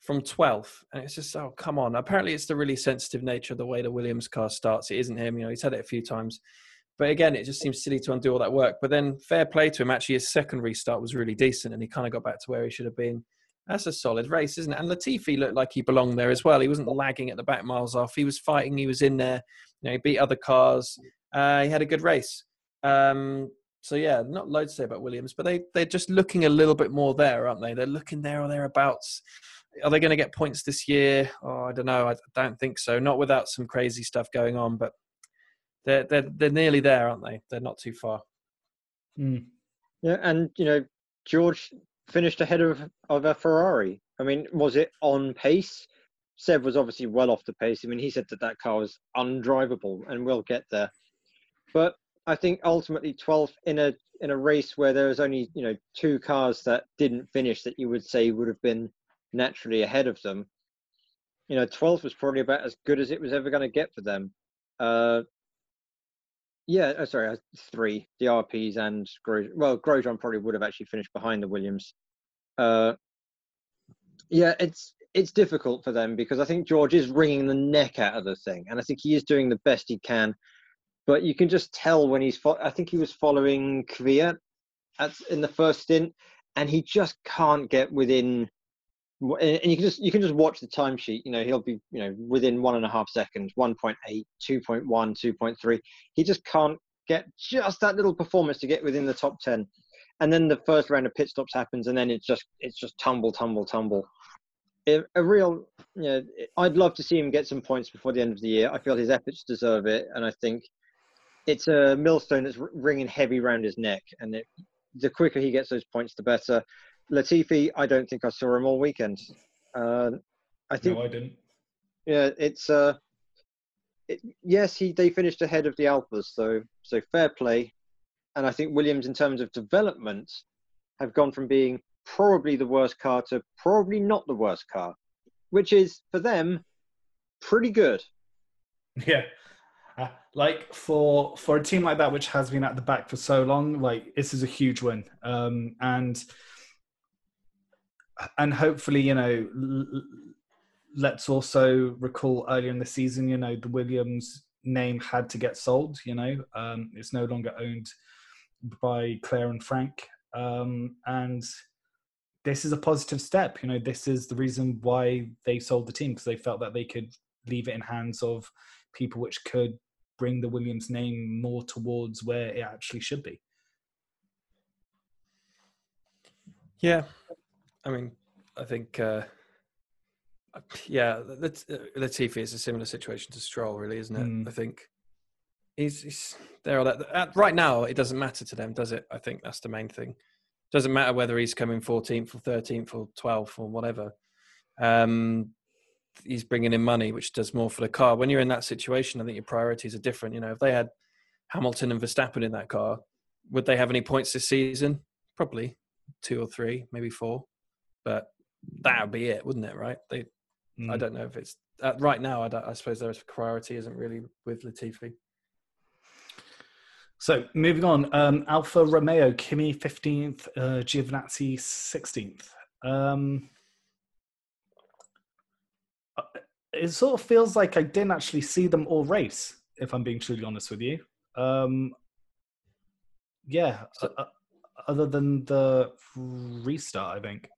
from 12th, and it's just oh come on. Apparently, it's the really sensitive nature of the way the Williams car starts. It isn't him, you know. He's had it a few times, but again, it just seems silly to undo all that work. But then, fair play to him. Actually, his second restart was really decent, and he kind of got back to where he should have been. That's a solid race, isn't it? And Latifi looked like he belonged there as well. He wasn't lagging at the back miles off. He was fighting. He was in there. You know, he beat other cars. Uh, he had a good race. Um, so yeah, not loads to say about Williams, but they they're just looking a little bit more there, aren't they? They're looking there or thereabouts. Are they going to get points this year? Oh, I don't know. I don't think so. Not without some crazy stuff going on, but they're they're they're nearly there, aren't they? They're not too far. Mm. Yeah, and you know, George finished ahead of of a Ferrari. I mean, was it on pace? Seb was obviously well off the pace. I mean, he said that that car was undrivable, and we'll get there. But I think ultimately 12th in a in a race where there was only you know two cars that didn't finish that you would say would have been naturally ahead of them. You know, 12th was probably about as good as it was ever going to get for them. Uh, yeah, oh, sorry, uh, three. The RPs and Grosjean. Well, Grosjean probably would have actually finished behind the Williams. Uh, yeah, it's it's difficult for them because I think George is wringing the neck out of the thing, and I think he is doing the best he can. But you can just tell when he's. Fo- I think he was following Kvyat at in the first stint, and he just can't get within and you can just you can just watch the timesheet you know he'll be you know within one and a half seconds 1.8 2.1 2.3 he just can't get just that little performance to get within the top 10 and then the first round of pit stops happens and then it's just it's just tumble tumble tumble. A real you know i'd love to see him get some points before the end of the year. I feel his efforts deserve it and i think it's a millstone that's ringing heavy round his neck and it, the quicker he gets those points the better Latifi, I don't think I saw him all weekend. Uh, I think. No, I didn't. Yeah, it's. Uh, it, yes, he they finished ahead of the Alphas, so so fair play. And I think Williams, in terms of development, have gone from being probably the worst car to probably not the worst car, which is for them pretty good. Yeah. Like for for a team like that which has been at the back for so long like this is a huge win um and and hopefully, you know, l- let's also recall earlier in the season, you know, the Williams name had to get sold. You know, um, it's no longer owned by Claire and Frank, um, and this is a positive step. You know, this is the reason why they sold the team because they felt that they could leave it in hands of people which could bring the Williams name more towards where it actually should be. Yeah, I mean, I think, uh, yeah, Latifi is a similar situation to Stroll, really, isn't it? Mm. I think he's, he's there. That right now, it doesn't matter to them, does it? I think that's the main thing. Doesn't matter whether he's coming 14th or 13th or 12th or whatever. Um, he's bringing in money, which does more for the car. When you're in that situation, I think your priorities are different. You know, if they had Hamilton and Verstappen in that car, would they have any points this season? Probably two or three, maybe four. But that would be it, wouldn't it? Right? They, mm. I don't know if it's uh, right now. I, I suppose their priority isn't really with Latifi. So moving on, um, Alfa Romeo, Kimi fifteenth, uh, Giovinazzi sixteenth. Um, uh, it sort of feels like I didn't actually see them all race. If I'm being truly honest with you, um, yeah. So, uh, other than the restart, I think.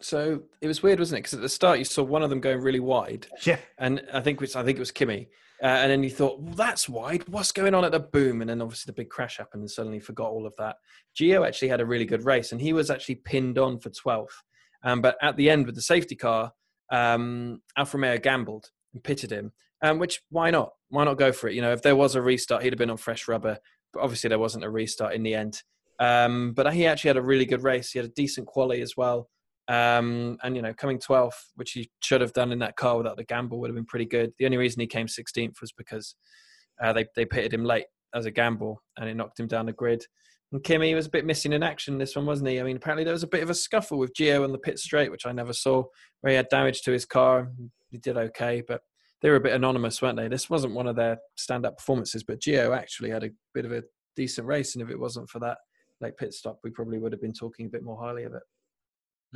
So it was weird, wasn't it? Because at the start you saw one of them going really wide. Yeah. And I think it was, I think it was Kimi, Uh, and then you thought, well, that's wide. What's going on at the boom? And then obviously the big crash happened and suddenly forgot all of that. Gio actually had a really good race and he was actually pinned on for 12th. Um, but at the end with the safety car, um, Alfa Romeo gambled and pitted him. Um, which, why not? Why not go for it? You know, if there was a restart, he'd have been on fresh rubber. But obviously there wasn't a restart in the end. Um, but he actually had a really good race. He had a decent quality as well. Um, and you know, coming 12th, which he should have done in that car without the gamble, would have been pretty good. The only reason he came 16th was because uh, they they pitted him late as a gamble, and it knocked him down the grid. And Kimi was a bit missing in action this one, wasn't he? I mean, apparently there was a bit of a scuffle with Gio on the pit straight, which I never saw, where he had damage to his car. He did okay, but they were a bit anonymous, weren't they? This wasn't one of their stand-up performances, but Gio actually had a bit of a decent race, and if it wasn't for that late pit stop, we probably would have been talking a bit more highly of it.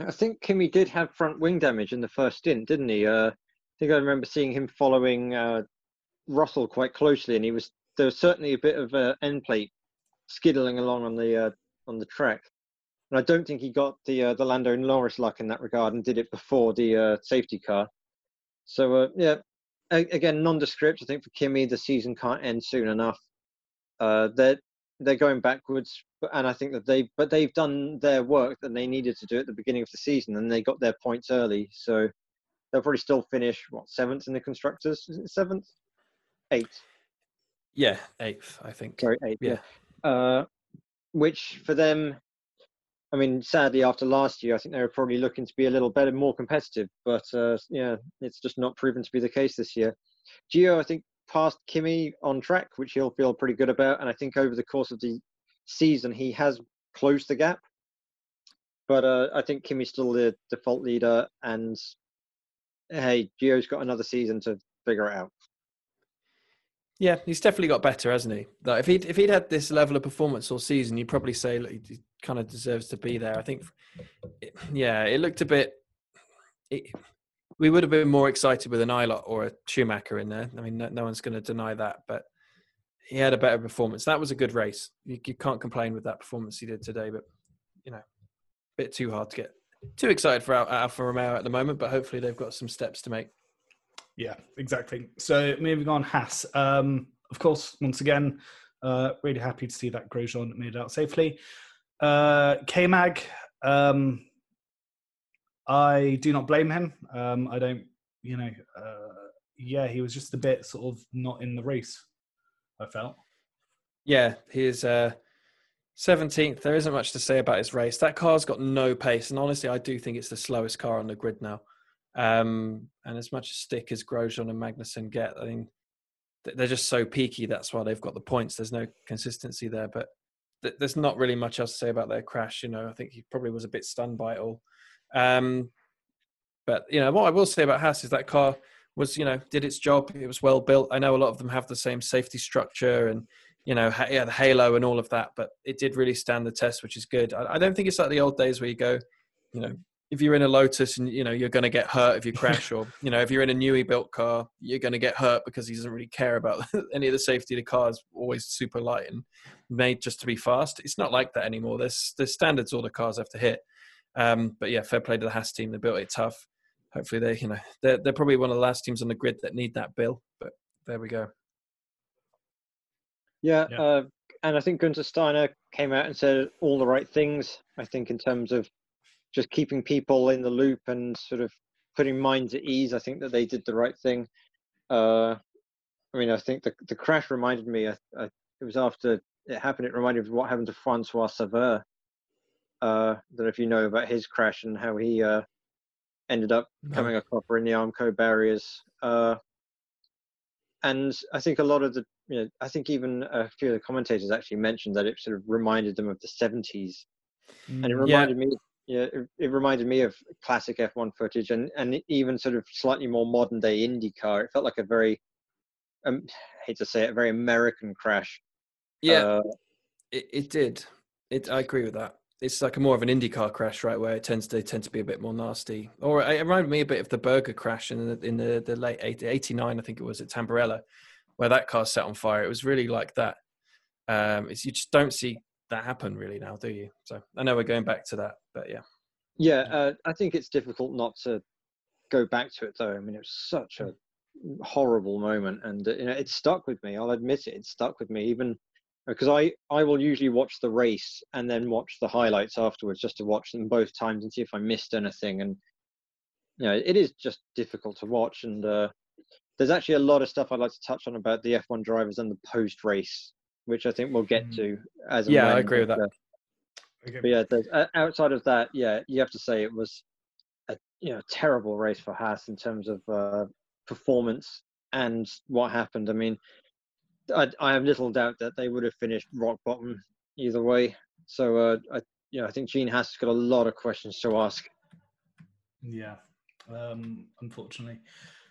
I think Kimi did have front wing damage in the first stint, didn't he? Uh, I think I remember seeing him following uh, Russell quite closely, and he was there was certainly a bit of uh, end plate skiddling along on the uh, on the track. And I don't think he got the uh, the Lando Norris luck in that regard and did it before the uh, safety car. So uh, yeah, a- again nondescript. I think for Kimi, the season can't end soon enough. Uh, they're they're going backwards, and I think that they but they've done their work that they needed to do at the beginning of the season, and they got their points early. So they'll probably still finish what seventh in the constructors, seventh, eighth. Yeah, eighth, I think. Sorry, eighth. Yeah. yeah. Uh, which for them, I mean, sadly, after last year, I think they were probably looking to be a little better, more competitive. But uh, yeah, it's just not proven to be the case this year. Gio, I think, passed Kimi on track, which he'll feel pretty good about. And I think over the course of the season, he has closed the gap. But uh, I think Kimi's still the default leader, and hey, Gio's got another season to figure it out. Yeah, he's definitely got better, hasn't he? Like if he'd if he'd had this level of performance all season, you'd probably say he kind of deserves to be there. I think, yeah, it looked a bit. It, we would have been more excited with an Ilott or a Schumacher in there. I mean, no, no one's going to deny that, but he had a better performance. That was a good race. You, you can't complain with that performance he did today, but you know, a bit too hard to get too excited for Alfa Romeo at the moment. But hopefully, they've got some steps to make. Yeah, exactly. So moving on, Haas. Um, of course, once again, uh, really happy to see that Grosjean made it out safely. Uh, K-Mag, um, I do not blame him. Um, I don't, you know, uh, yeah, he was just a bit sort of not in the race, I felt. Yeah, he's uh, 17th. There isn't much to say about his race. That car's got no pace. And honestly, I do think it's the slowest car on the grid now. Um, and as much stick as Grosjean and Magnussen get, I mean, they're just so peaky. That's why they've got the points. There's no consistency there, but th- there's not really much else to say about their crash. You know, I think he probably was a bit stunned by it all. Um, but you know, what I will say about Haas is that car was, you know, did its job. It was well built. I know a lot of them have the same safety structure and you know, yeah, the halo and all of that, but it did really stand the test, which is good. I, I don't think it's like the old days where you go, you know, if you're in a Lotus and you know you're going to get hurt if you crash, or you know if you're in a newly built car, you're going to get hurt because he doesn't really care about any of the safety. The car is always super light and made just to be fast. It's not like that anymore. There's there's standards all the cars have to hit. Um, but yeah, fair play to the Haas team. They built it tough. Hopefully they you know they're they're probably one of the last teams on the grid that need that bill. But there we go. Yeah, yeah. Uh, and I think Gunther Steiner came out and said all the right things. I think in terms of just keeping people in the loop and sort of putting minds at ease. I think that they did the right thing. Uh, I mean, I think the the crash reminded me. I, I, it was after it happened. It reminded me of what happened to Francois Cevert. Uh, I don't know if you know about his crash and how he uh, ended up becoming a copper in the Armco barriers. Uh, and I think a lot of the, you know, I think even a few of the commentators actually mentioned that it sort of reminded them of the 70s. Mm, and it reminded yeah. me yeah, it, it, reminded me of classic F1 footage and, and even sort of slightly more modern day IndyCar. It felt like a very, um, I hate to say it, a very American crash. Yeah, uh, it, it did. It, I agree with that. It's like a more of an IndyCar crash, right? Where it tends to tend to be a bit more nasty. Or it reminded me a bit of the Berger crash in the in the, the late 80, 89, I think it was at Tamburello, where that car set on fire. It was really like that. Um, it's, you just don't see that happen really now, do you? So I know we're going back to that, but yeah. Yeah, uh, I think it's difficult not to go back to it though. I mean, it was such a horrible moment, and uh, you know, it stuck with me. I'll admit it; it stuck with me, even because I I will usually watch the race and then watch the highlights afterwards, just to watch them both times and see if I missed anything. And you know, it is just difficult to watch, and uh, there's actually a lot of stuff I'd like to touch on about the F1 drivers and the post race which I think we'll get mm. to as yeah, I agree with that. Okay. But yeah, uh, outside of that, yeah, you have to say it was a you know terrible race for Haas in terms of uh, performance and what happened. I mean, I, I have little doubt that they would have finished rock bottom either way. So uh, I, you know, I think Gene has got a lot of questions to ask. Yeah, um, unfortunately.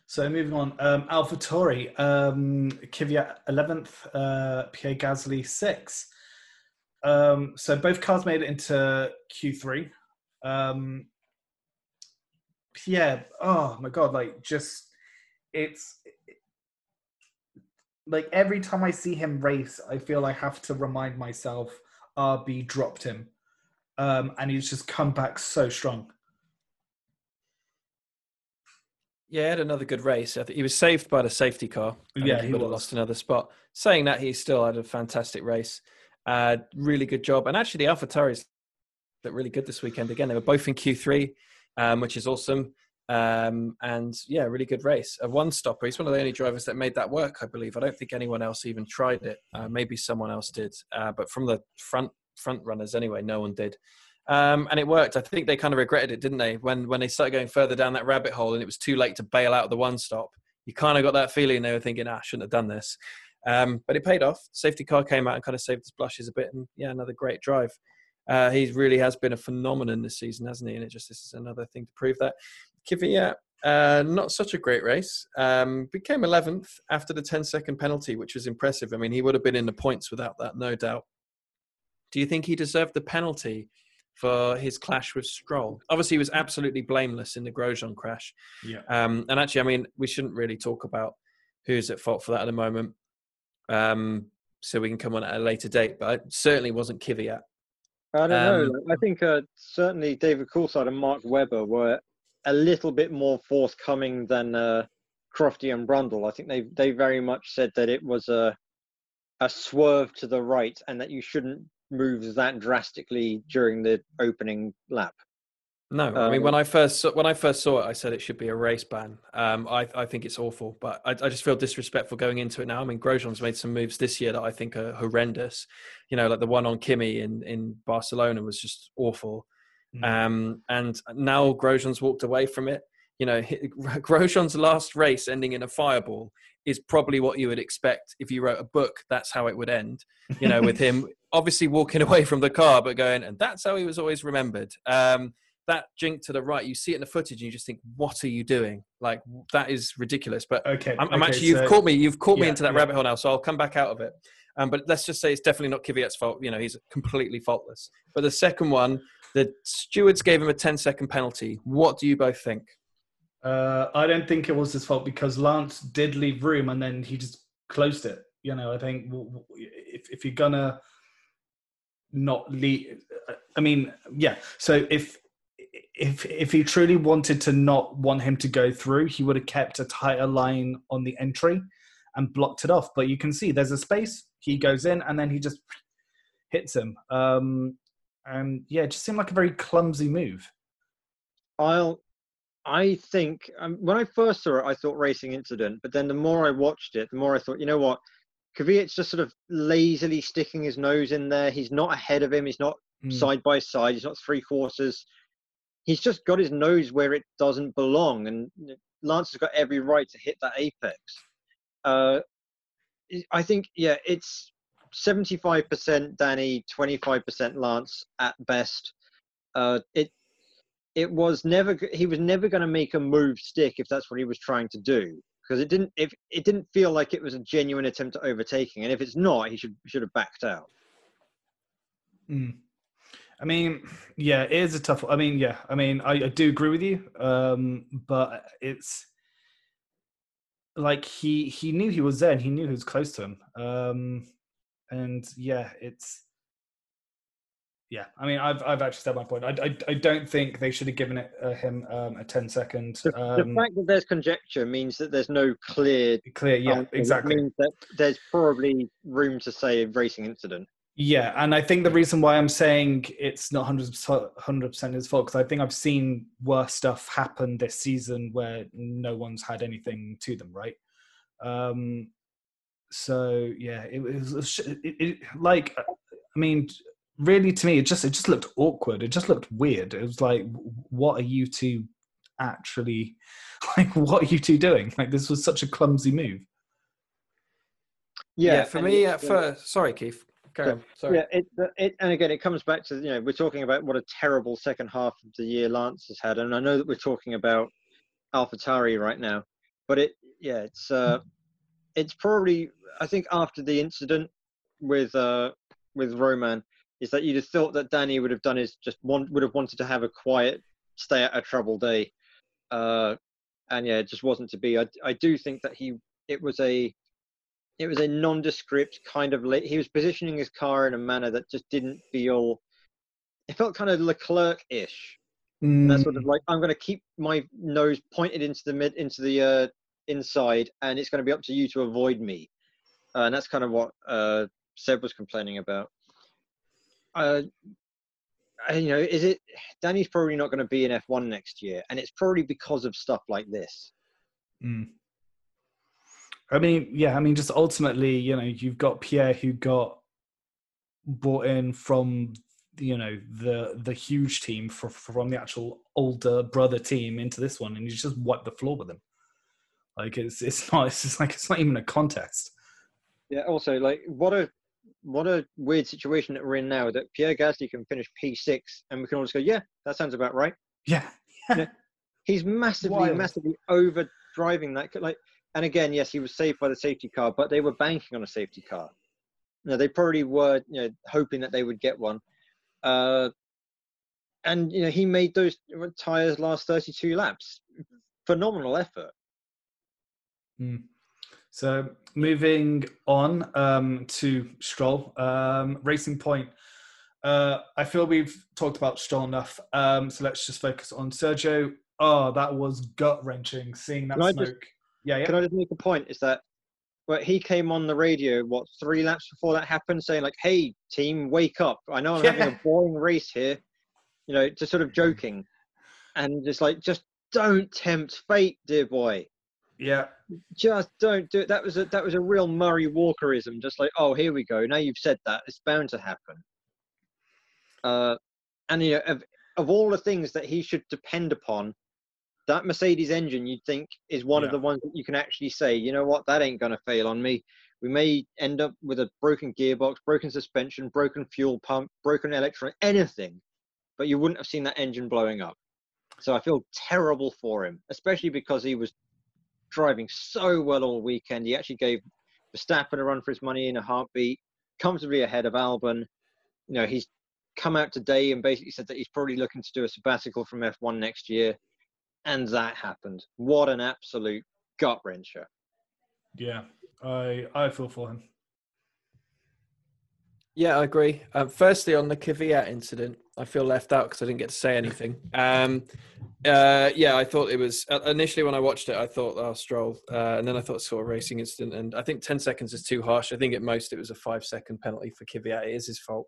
So moving on, um, AlphaTauri, um, Kvyat 11th, uh, Pierre Gasly 6th. Um, so both cars made it into Q3. Um, Pierre, oh my god, like just it's like every time I see him race, I feel I have to remind myself RB dropped him, um, and he's just come back so strong. Yeah, he had another good race. I think he was saved by the safety car. yeah, he, he would have lost another spot. Saying that, he still had a fantastic race. Uh, really good job. And actually, the AlphaTauris looked really good this weekend. Again, they were both in Q3, um, which is awesome. Um, and yeah, really good race. A one stopper. He's one of the only drivers that made that work, I believe. I don't think anyone else even tried it. Uh, maybe someone else did, uh, but from the front front runners anyway, no one did. Um, and it worked. I think they kind of regretted it, didn't they? When when they started going further down that rabbit hole, and it was too late to bail out the one stop. You kind of got that feeling they were thinking, "Ah, I shouldn't have done this." Um, but it paid off. Safety car came out and kind of saved his blushes a bit, and yeah, another great drive. Uh, he really has been a phenomenon this season, hasn't he? And it just this is another thing to prove that. Kvyat, uh, not such a great race. Um, became 11th after the 10 second penalty, which was impressive. I mean, he would have been in the points without that, no doubt. Do you think he deserved the penalty for his clash with Stroll. Obviously, he was absolutely blameless in the Grosjean crash. Yeah. Um, and actually, I mean, we shouldn't really talk about who's at fault for that at the moment. Um, so we can come on at a later date, but it certainly wasn't Kvyat. I don't um, know. I think uh, certainly David Coulthard and Mark Webber were a little bit more forthcoming than uh, Crofty and Brundle. I think they they very much said that it was a a swerve to the right and that you shouldn't moves that drastically during the opening lap. No, I mean when um, I first saw, when I first saw it, I said it should be a race ban. Um, I I think it's awful, but I, I just feel disrespectful going into it now. I mean, Grosjean's made some moves this year that I think are horrendous. You know, like the one on Kimi in in Barcelona was just awful. Mm. Um, and now Grosjean's walked away from it. You know, Grosjean's last race ending in a fireball is probably what you would expect if you wrote a book. That's how it would end. You know, with him obviously walking away from the car, but going, and that's how he was always remembered. Um, that jink to the right, you see it in the footage, and you just think, "What are you doing? Like that is ridiculous." But okay, I'm, I'm okay, actually you've so, caught me. You've caught yeah, me into that yeah. rabbit hole now, so I'll come back out of it. Um, but let's just say it's definitely not Kvyat's fault. You know, he's completely faultless. But the second one, the stewards gave him a 10 second penalty. What do you both think? Uh, I don't think it was his fault because Lance did leave room and then he just closed it. You know, I think if if you're gonna not leave, I mean, yeah. So if if if he truly wanted to not want him to go through, he would have kept a tighter line on the entry and blocked it off. But you can see there's a space. He goes in and then he just hits him. Um, and yeah, it just seemed like a very clumsy move. I'll I think um, when I first saw it, I thought racing incident, but then the more I watched it, the more I thought, you know what, Kvyat's just sort of lazily sticking his nose in there. He's not ahead of him. He's not mm. side by side. He's not three quarters. He's just got his nose where it doesn't belong, and Lance has got every right to hit that apex. Uh, I think, yeah, it's 75% Danny, 25% Lance at best. Uh, it it was never he was never going to make a move stick if that's what he was trying to do because it didn't if it didn't feel like it was a genuine attempt at overtaking and if it's not he should should have backed out mm. i mean yeah it is a tough i mean yeah i mean i, I do agree with you um, but it's like he he knew he was there and he knew he was close to him um, and yeah it's yeah, I mean, I've I've actually said my point. I, I, I don't think they should have given it uh, him um, a 10 second. The, um, the, fact that there's conjecture means that there's no clear clear. Yeah, exactly. Means that there's probably room to say a racing incident. Yeah, and I think the reason why I'm saying it's not 100 percent his fault because I think I've seen worse stuff happen this season where no one's had anything to them, right? Um, so yeah, it was it, it, like I mean really to me it just it just looked awkward. It just looked weird. It was like what are you two actually like what are you two doing? Like this was such a clumsy move. Yeah, yeah for me at first sorry keith. Carry. Sorry. Yeah, it, it, and again, it comes back to you know we're talking about what a terrible second half of the year Lance has had, and I know that we're talking about AlphaTauri right now, but it, yeah, it's uh, it's probably I think after the incident with uh with Romain is that you'd have thought that Danny would have done his just one would have wanted to have a quiet stay at a trouble day, uh, and yeah, it just wasn't to be. I I do think that he it was a it was a nondescript kind of he was positioning his car in a manner that just didn't feel it felt kind of leclerc-ish mm. that sort of like i'm going to keep my nose pointed into the mid into the uh, inside and it's going to be up to you to avoid me uh, and that's kind of what uh, seb was complaining about uh, you know is it danny's probably not going to be in f1 next year and it's probably because of stuff like this mm. I mean, yeah, I mean, just ultimately, you know, you've got Pierre who got brought in from you know the the huge team for, from the actual older brother team into this one, and you just wipe the floor with them. Like it's it's not it's just like it's not even a contest. Yeah. Also, like what a what a weird situation that we're in now that Pierre Gasly can finish P6 and we can all just go, yeah, that sounds about right. Yeah. yeah. He's massively, Wild. massively over driving that. Like and again, yes, he was saved by the safety car, but they were banking on a safety car. You know, they probably were, you know, hoping that they would get one. Uh, and you know, he made those tires last 32 laps. Phenomenal effort. Mm. So moving on um, to Stroll, um, Racing Point. Uh, I feel we've talked about Stroll enough, um, so let's just focus on Sergio. Oh, that was gut wrenching seeing that Can smoke. Yeah, yeah. Can I just make a point? Is that well, he came on the radio what three laps before that happened, saying like, "Hey, team, wake up! I know I'm yeah. having a boring race here," you know, just sort of joking, and just like, just don't tempt fate, dear boy. Yeah. Just don't do it. That was a that was a real Murray Walkerism. Just like, oh, here we go. Now you've said that, it's bound to happen. Uh, and you know, of of all the things that he should depend upon that Mercedes engine, you'd think, is one yeah. of the ones that you can actually say, you know what, that ain't going to fail on me. We may end up with a broken gearbox, broken suspension, broken fuel pump, broken electronic, anything, but you wouldn't have seen that engine blowing up. So I feel terrible for him, especially because he was driving so well all weekend. He actually gave Verstappen a run for his money in a heartbeat, comfortably ahead of Albon. You know, he's come out today and basically said that he's probably looking to do a sabbatical from F1 next year and that happened. What an absolute gut wrencher. Yeah, I I feel for him. Yeah, I agree. Um, firstly, on the Kvyat incident, I feel left out because I didn't get to say anything. Um, uh, yeah, I thought it was uh, initially when I watched it, I thought, oh, Stroll, uh, and then I thought saw a racing incident, and I think ten seconds is too harsh. I think at most it was a five second penalty for Kvyat. It is his fault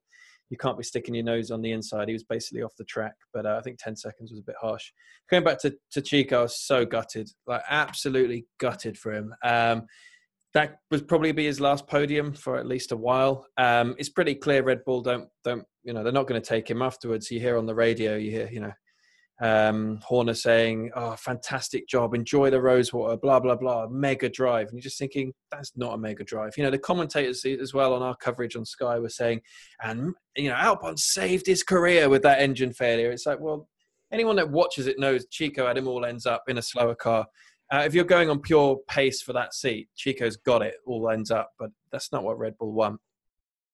you can't be sticking your nose on the inside. He was basically off the track, but uh, I think 10 seconds was a bit harsh. Going back to, to Checo, I was so gutted, like absolutely gutted for him. Um, that would probably be his last podium for at least a while. Um, it's pretty clear Red Bull don't don't you know they're not going to take him afterwards. You hear on the radio, you hear you know um, Horner saying, "Oh, fantastic job! Enjoy the Rosewater." Blah blah blah. Mega drive, and you're just thinking that's not a mega drive. You know, the commentators as well on our coverage on Sky were saying, and you know, Albon saved his career with that engine failure. It's like, well, anyone that watches it knows Checo had him all ends up in a slower car. Uh, if you're going on pure pace for that seat, Checo's got it all ends up, but that's not what Red Bull want.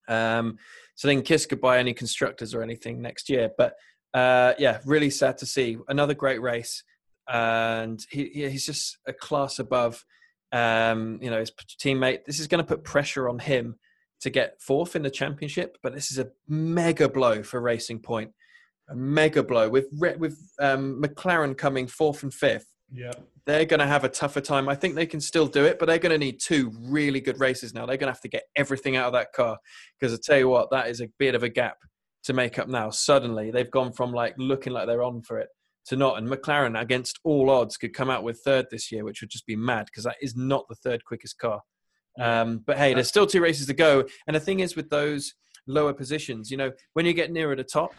Um, so then kiss goodbye any constructors or anything next year, but uh, yeah, really sad to see. Another great race, and he, he's just a class above. Um, you know, his teammate. This is going to put pressure on him to get fourth in the championship, but this is a mega blow for Racing Point. A mega blow with with um, McLaren coming fourth and fifth. Yeah, they're going to have a tougher time. I think they can still do it, but they're going to need two really good races now. They're going to have to get everything out of that car because I tell you what, that is a bit of a gap to make up now. Suddenly, they've gone from like looking like they're on for it to not. And McLaren, against all odds, could come out with third this year, which would just be mad because that is not the third quickest car. Um, but hey, there's still two races to go. And the thing is, with those lower positions, you know, when you get nearer the top,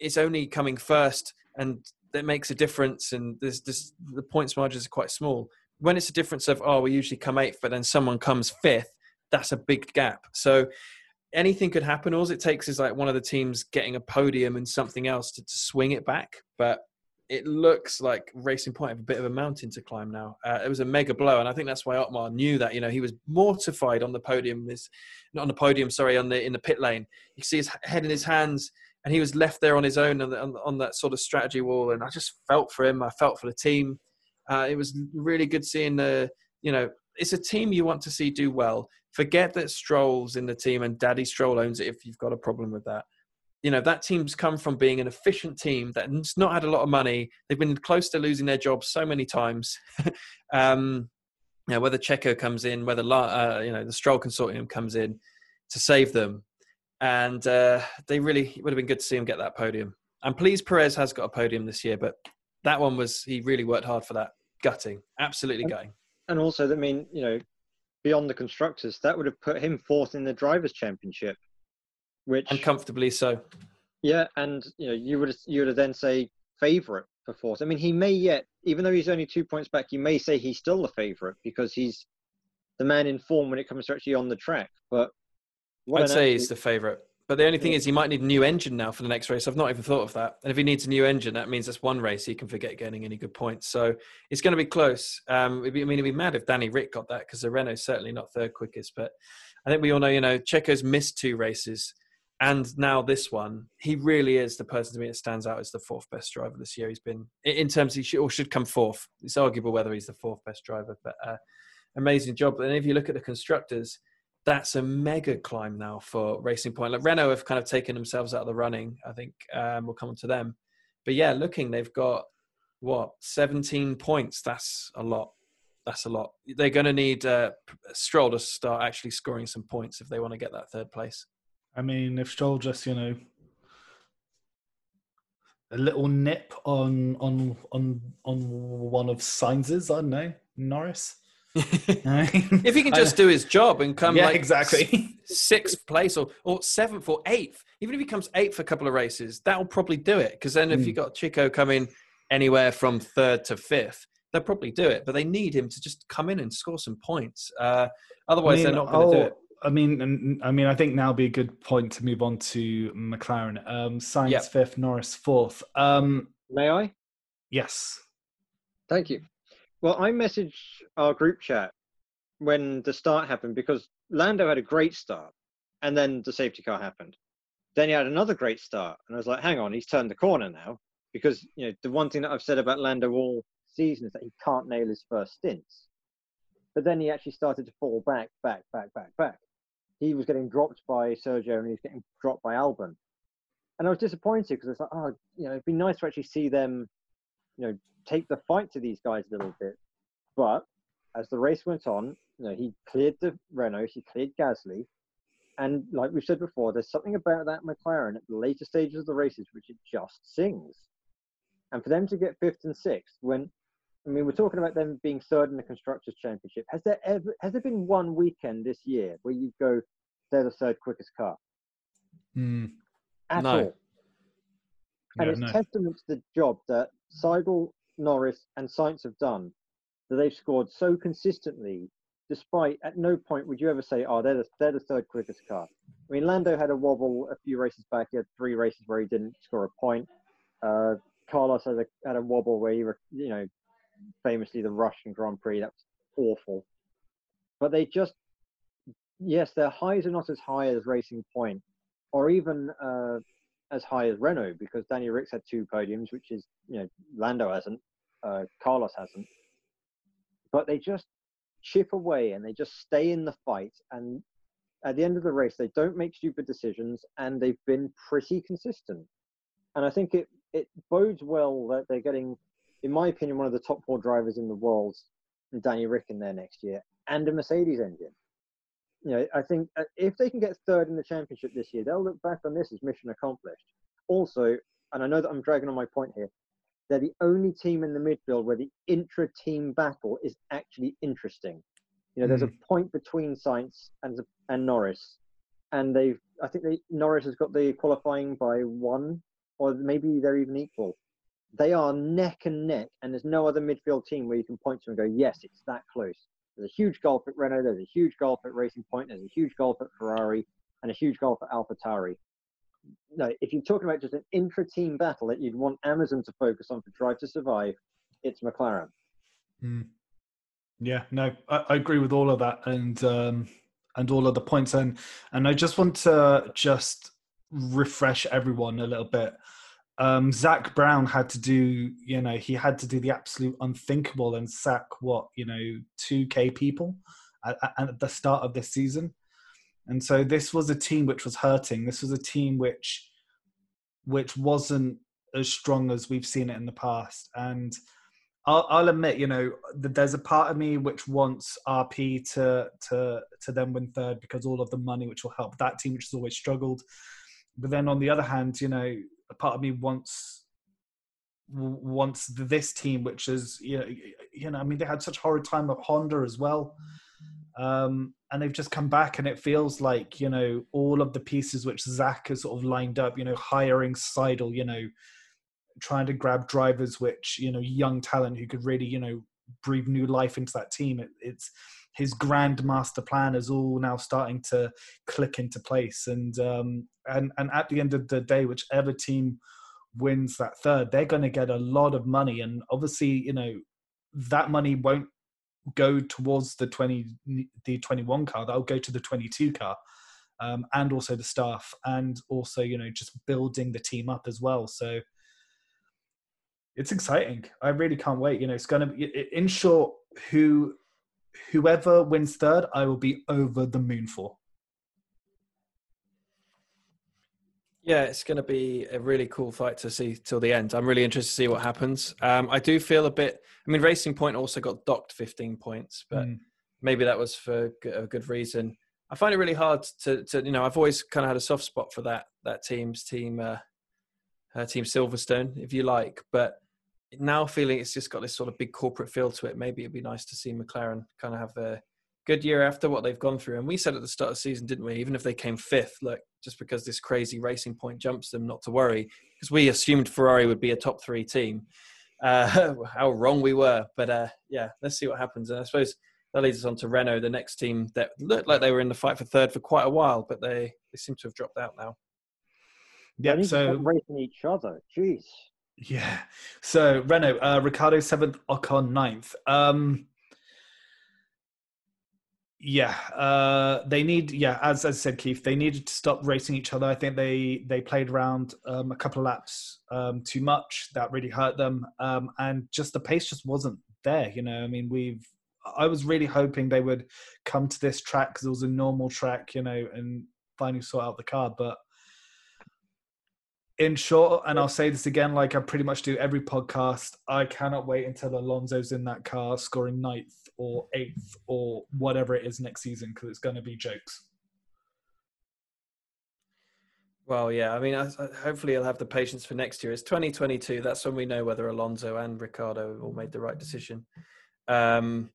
it's only coming first, and that makes a difference. And there's just the points margins are quite small. When it's a difference of oh, we usually come eighth, but then someone comes fifth, that's a big gap. So anything could happen. All it takes is like one of the teams getting a podium and something else to, to swing it back. But it looks like Racing Point have a bit of a mountain to climb now. Uh, it was a mega blow, and I think that's why Otmar knew that. You know, he was mortified on the podium. This, not on the podium, sorry, on the in the pit lane. You see his head in his hands, and he was left there on his own on, on, on that sort of strategy wall. And I just felt for him. I felt for the team. Uh, it was really good seeing the. You know, it's a team you want to see do well. Forget that Stroll's in the team and Daddy Stroll owns it. If you've got a problem with that you know that team's come from being an efficient team that's not had a lot of money. They've been close to losing their jobs so many times. um, you know, whether Checo comes in, whether uh, you know the Stroll consortium comes in to save them, and uh, they really would have been good to see him get that podium. I'm pleased Perez has got a podium this year, but that one was he really worked hard for that. Gutting, absolutely and, gutting. And also, I mean, you know, beyond the constructors, that would have put him fourth in the drivers' championship which uncomfortably so. Yeah, and you know you would you would then say favourite for fourth. I mean, he may yet, even though he's only two points back, you may say he's still the favourite because he's the man in form when it comes to actually on the track. But I'd say he's the favourite. But the only thing is, he might need a new engine now for the next race. I've not even thought of that. And if he needs a new engine, that means that's one race he can forget getting any good points. So it's going to be close. Um, I mean, it'd be mad if Danny Ric got that because the Renault's certainly not third quickest. But I think we all know, you know, Checo's missed two races and now this one, he really is the person to me that stands out as the fourth best driver this year. He's been in terms he should or should come fourth. It's arguable whether he's the fourth best driver, but uh, amazing job. And if you look at the constructors, that's a mega climb now for Racing Point. Like Renault have kind of taken themselves out of the running. I think um, we'll come on to them, but yeah, looking they've got what 17 points. That's a lot. That's a lot. They're going to need uh, Stroll to start actually scoring some points if they want to get that third place. I mean, if Stroll just you know a little nip on on on on one of Sainz's, I don't know, Norris. if he can just do his job and come yeah, like exactly sixth place or, or seventh or eighth, even if he comes eighth for a couple of races, that'll probably do it. Because then if mm. you got Checo coming anywhere from third to fifth, they'll probably do it. But they need him to just come in and score some points. Uh, otherwise, I mean, they're not going to do it. I mean, I mean, I think now would be a good point to move on to McLaren. Um, Sainz yep. fifth, Norris fourth. Um, May I? Yes. Thank you. Well, I messaged our group chat when the start happened because Lando had a great start, and then the safety car happened. Then he had another great start, and I was like, "Hang on, he's turned the corner now." Because you know, the one thing that I've said about Lando all season is that he can't nail his first stints. But then he actually started to fall back, back, back, back, back he was getting dropped by Sergio and he was getting dropped by Albon. And I was disappointed because it's like, oh, you know, it'd be nice to actually see them, you know, take the fight to these guys a little bit. But as the race went on, you know, he cleared the Renault, he cleared Gasly. And like we've said before, there's something about that McLaren at the later stages of the races which it just sings. And for them to get fifth and sixth, when I mean, we're talking about them being third in the constructors' championship. Has there ever has there been one weekend this year where you go, they're the third quickest car? Mm. At no. all. And yeah, it's no. testament to the job that Seidl, Norris, and Sainz have done that they've scored so consistently, despite at no point would you ever say, oh, they're the, they're the third quickest car. I mean, Lando had a wobble a few races back. He had three races where he didn't score a point. Uh, Carlos had a, had a wobble where he, you know, famously the Russian Grand Prix. That was awful. But they just, yes, their highs are not as high as Racing Point, or even uh, as high as Renault, because Danny Ric's had two podiums, which is, you know, Lando hasn't, uh, Carlos hasn't. But they just chip away and they just stay in the fight. And at the end of the race, they don't make stupid decisions, and they've been pretty consistent. And I think it it bodes well that they're getting in my opinion, one of the top four drivers in the world, and Danny Ric in there next year, and a Mercedes engine. You know, I think uh, if they can get third in the championship this year, they'll look back on this as mission accomplished. Also, and I know that I'm dragging on my point here, they're the only team in the midfield where the intra-team battle is actually interesting. You know, mm. there's a hmm. point between Sainz and and Norris, and they've I think they Norris has got the qualifying by one, or maybe they're even equal they are neck and neck, and there's no other midfield team where you can point to and go, yes, it's that close. There's a huge gulf at Renault, there's a huge gulf at Racing Point, there's a huge gulf at Ferrari, and a huge goal for AlphaTauri. No, if you're talking about just an intra-team battle that you'd want Amazon to focus on for Drive to Survive, it's McLaren. Mm. Yeah, no, I, I, agree with all of that, and um, and all of the points, and and I just want to just refresh everyone a little bit. Um, Zak Brown had to do, you know, he had to do the absolute unthinkable and sack what, you know, two K people at, at the start of this season, and so this was a team which was hurting. This was a team which, which wasn't as strong as we've seen it in the past, and I'll, I'll admit, you know, there's a part of me which wants RP to to to then win third because all of the money which will help that team, which has always struggled. But then on the other hand, you know, a part of me wants wants this team, which is you know, you know, I mean, they had such a horrid time at Honda as well, um, and they've just come back, and it feels like you know all of the pieces which Zak has sort of lined up, you know, hiring Seidl, you know trying to grab drivers which you know young talent who could really you know breathe new life into that team. It, it's his grand master plan is all now starting to click into place and um and and at the end of the day whichever team wins that third they're going to get a lot of money and obviously you know that money won't go towards the 20 the 21 car that'll go to the 22 car um, and also the staff and also you know just building the team up as well so it's exciting. I really can't wait. You know, it's going to be, in short, who whoever wins third, I will be over the moon for. Yeah, it's going to be a really cool fight to see till the end. I'm really interested to see what happens. Um, I do feel a bit. I mean, Racing Point also got docked 15 points, but mm. maybe that was for a good reason. I find it really hard to, to, you know, I've always kind of had a soft spot for that that team's team, uh, uh, team Silverstone, if you like. But now feeling it's just got this sort of big corporate feel to it. Maybe it'd be nice to see McLaren kind of have a good year after what they've gone through. And we said at the start of the season, didn't we? Even if they came fifth, look, just because this crazy racing point jumps them, not to worry, because we assumed Ferrari would be a top three team. Uh, how wrong we were. But uh, yeah, let's see what happens. And I suppose that leads us on to Renault, the next team that looked like they were in the fight for third for quite a while, but they, they seem to have dropped out now. Yeah, so racing each other. Jeez. Yeah. So Renault, uh, Ricciardo seventh, Ocon ninth. Um, yeah, uh, they need. Yeah, as as I said, Keith, they needed to stop racing each other. I think they they played around um, a couple of laps um, too much. That really hurt them, um, and just the pace just wasn't there. You know, I mean, we've. I was really hoping they would come to this track because it was a normal track, you know, and finally sort out the car, but in short, and I'll say this again, like I pretty much do every podcast, I cannot wait until Alonso's in that car scoring ninth or eighth or whatever it is next season because it's going to be jokes. Well, yeah, I mean, hopefully he'll have the patience for next year. It's 2022. That's when we know whether Alonso and Ricciardo all made the right decision. Um,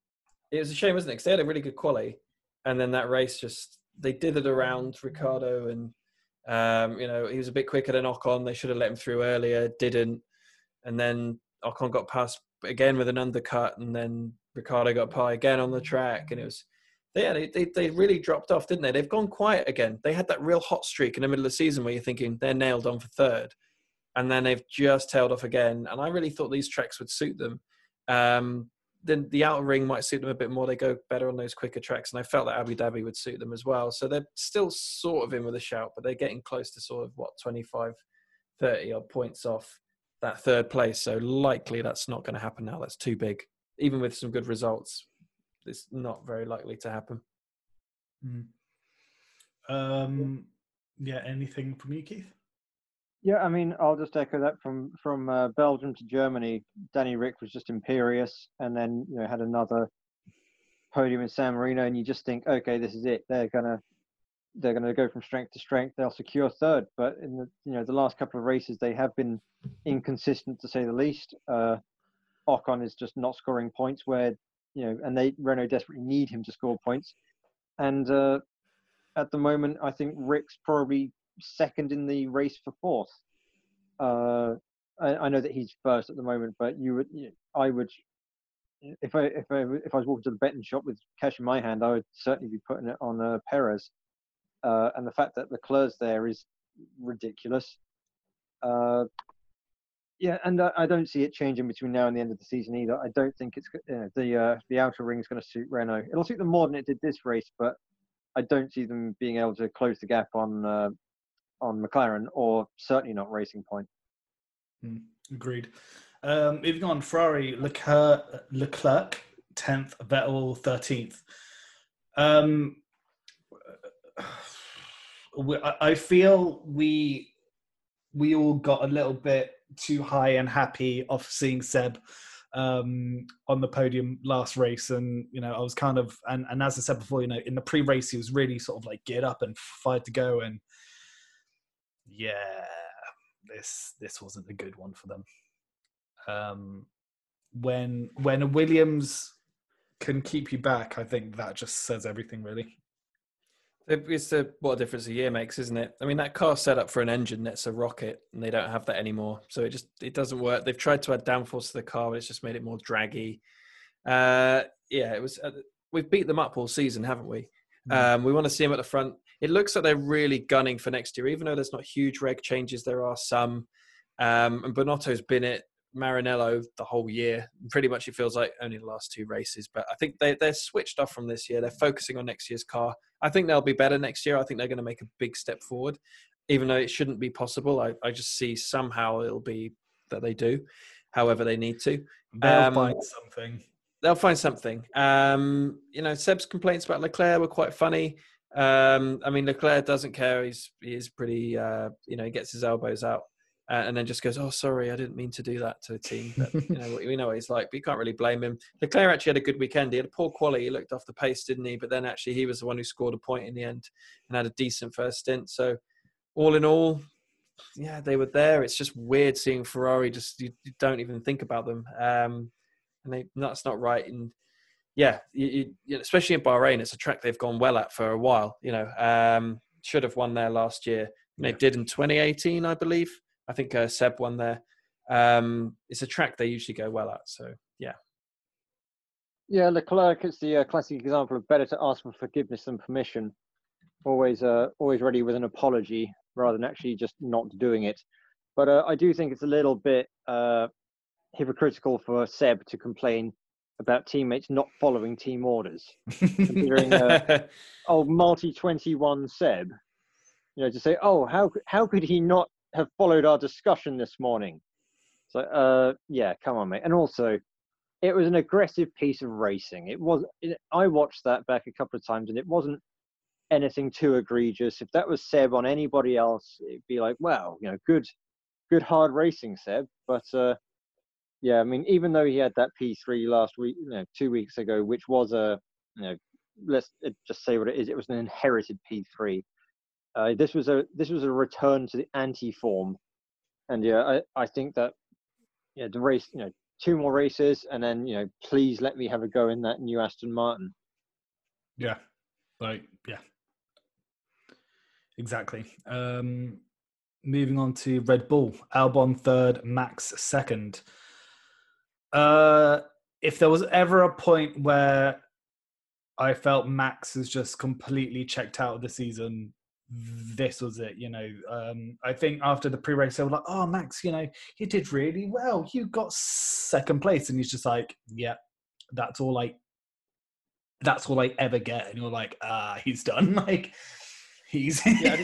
it was a shame, wasn't it? Because they had a really good quality, and then that race just they dithered around Ricciardo and um, you know, he was a bit quicker than Ocon. They should have let him through earlier, didn't. And then Ocon got past again with an undercut, and then Ricciardo got pie again on the track. And it was, yeah, they, they, they really dropped off, didn't they? They've gone quiet again. They had that real hot streak in the middle of the season where you're thinking they're nailed on for third. And then they've just tailed off again. And I really thought these tracks would suit them. Um, then the outer ring might suit them a bit more. They go better on those quicker tracks, and I felt that Abu Dhabi would suit them as well. So they're still sort of in with a shout, but they're getting close to sort of what 25, 30 odd points off that third place. So likely that's not going to happen now. That's too big. Even with some good results, it's not very likely to happen. Mm. Um, yeah. Anything from you, Keith? Yeah, I mean, I'll just echo that from from uh, Belgium to Germany. Danny Ric was just imperious, and then you know had another podium in San Marino, and you just think, okay, this is it. They're gonna they're gonna go from strength to strength. They'll secure third, but in the you know the last couple of races, they have been inconsistent to say the least. Uh, Ocon is just not scoring points where you know, and they Renault desperately need him to score points, and uh, at the moment, I think Ric's probably second in the race for fourth. Uh, I, I, know that he's first at the moment, but you would, you, I would, if I if I if I was walking to the betting shop with cash in my hand, I would certainly be putting it on uh, Perez. uh, and the fact that Leclerc's there is ridiculous. Uh, yeah, and I, I, don't see it changing between now and the end of the season either. I don't think it's the uh, the outer ring is going to suit Renault. It'll suit them more than it did this race, but I don't see them being able to close the gap on uh, on McLaren, or certainly not Racing Point. Mm, agreed. Um, moving on, Ferrari Leclerc, Leclerc 10th, Vettel 13th. Um, I feel we we all got a little bit too high and happy of seeing Seb um, on the podium last race, and you know I was kind of and, and as I said before, you know in the pre-race he was really sort of like get up and fired to go, and yeah, this this wasn't a good one for them. Um, when when Williams can keep you back, I think that just says everything really. It's the what a difference a year makes, isn't it? I mean, that car set up for an engine that's a rocket, and they don't have that anymore. So it just it doesn't work. They've tried to add downforce to the car, but it's just made it more draggy. Uh, yeah, it was. Uh, we've beat them up all season, haven't we? Mm. Um, we want to see them at the front. It looks like they're really gunning for next year, even though there's not huge reg changes. There are some, um, and Binotto's been it. Maranello the whole year. Pretty much, it feels like only the last two races. But I think they they're switched off from this year. They're focusing on next year's car. I think they'll be better next year. I think they're going to make a big step forward, even though it shouldn't be possible. I, I just see somehow it'll be that they do, however they need to. They'll um, find something. They'll find something. Um, you know, Seb's complaints about Leclerc were quite funny. Um, I mean, Leclerc doesn't care. He's he is pretty. Uh, you know, he gets his elbows out uh, and then just goes, "Oh, sorry, I didn't mean to do that to the team." But you know, we know what he's like, but you can't really blame him. Leclerc actually had a good weekend. He had a poor quality. He looked off the pace, didn't he? But then actually, he was the one who scored a point in the end and had a decent first stint. So, all in all, yeah, they were there. It's just weird seeing Ferrari. Just you, you don't even think about them, um, and they that's not right. And yeah, you, you, especially in Bahrain, it's a track they've gone well at for a while. You know, um, should have won there last year. They yeah. did in 2018, I believe. I think uh, Seb won there. Um, it's a track they usually go well at. So yeah. Yeah, Leclerc is the uh, classic example of better to ask for forgiveness than permission. Always, uh, always ready with an apology rather than actually just not doing it. But uh, I do think it's a little bit uh, hypocritical for Seb to complain about teammates not following team orders, considering uh, old multi twenty one Seb. You know, to say, oh, how how could he not have followed our discussion this morning. So, uh, yeah, come on, mate. And also, it was an aggressive piece of racing. It was. It, I watched that back a couple of times, and it wasn't anything too egregious. If that was Seb on anybody else, it'd be like, well, you know, good, good hard racing, Seb. But uh, yeah, I mean, even though he had that P3 last week, you know, two weeks ago, which was a, you know, let's just say what it is. It was an inherited P3. Uh, this was a this was a return to the anti form, and yeah, I, I think that yeah the race you know two more races and then you know please let me have a go in that new Aston Martin. Yeah, like yeah, exactly. Um, moving on to Red Bull, Albon third, Max second. Uh, if there was ever a point where I felt Max has just completely checked out of the season, this was it. You know, um, I think after the pre-race, they were like, "Oh, Max, you know, you did really well. You got second place," and he's just like, "Yeah, that's all I. That's all I ever get." And you're like, "Ah, he's done. Like, he's." yeah,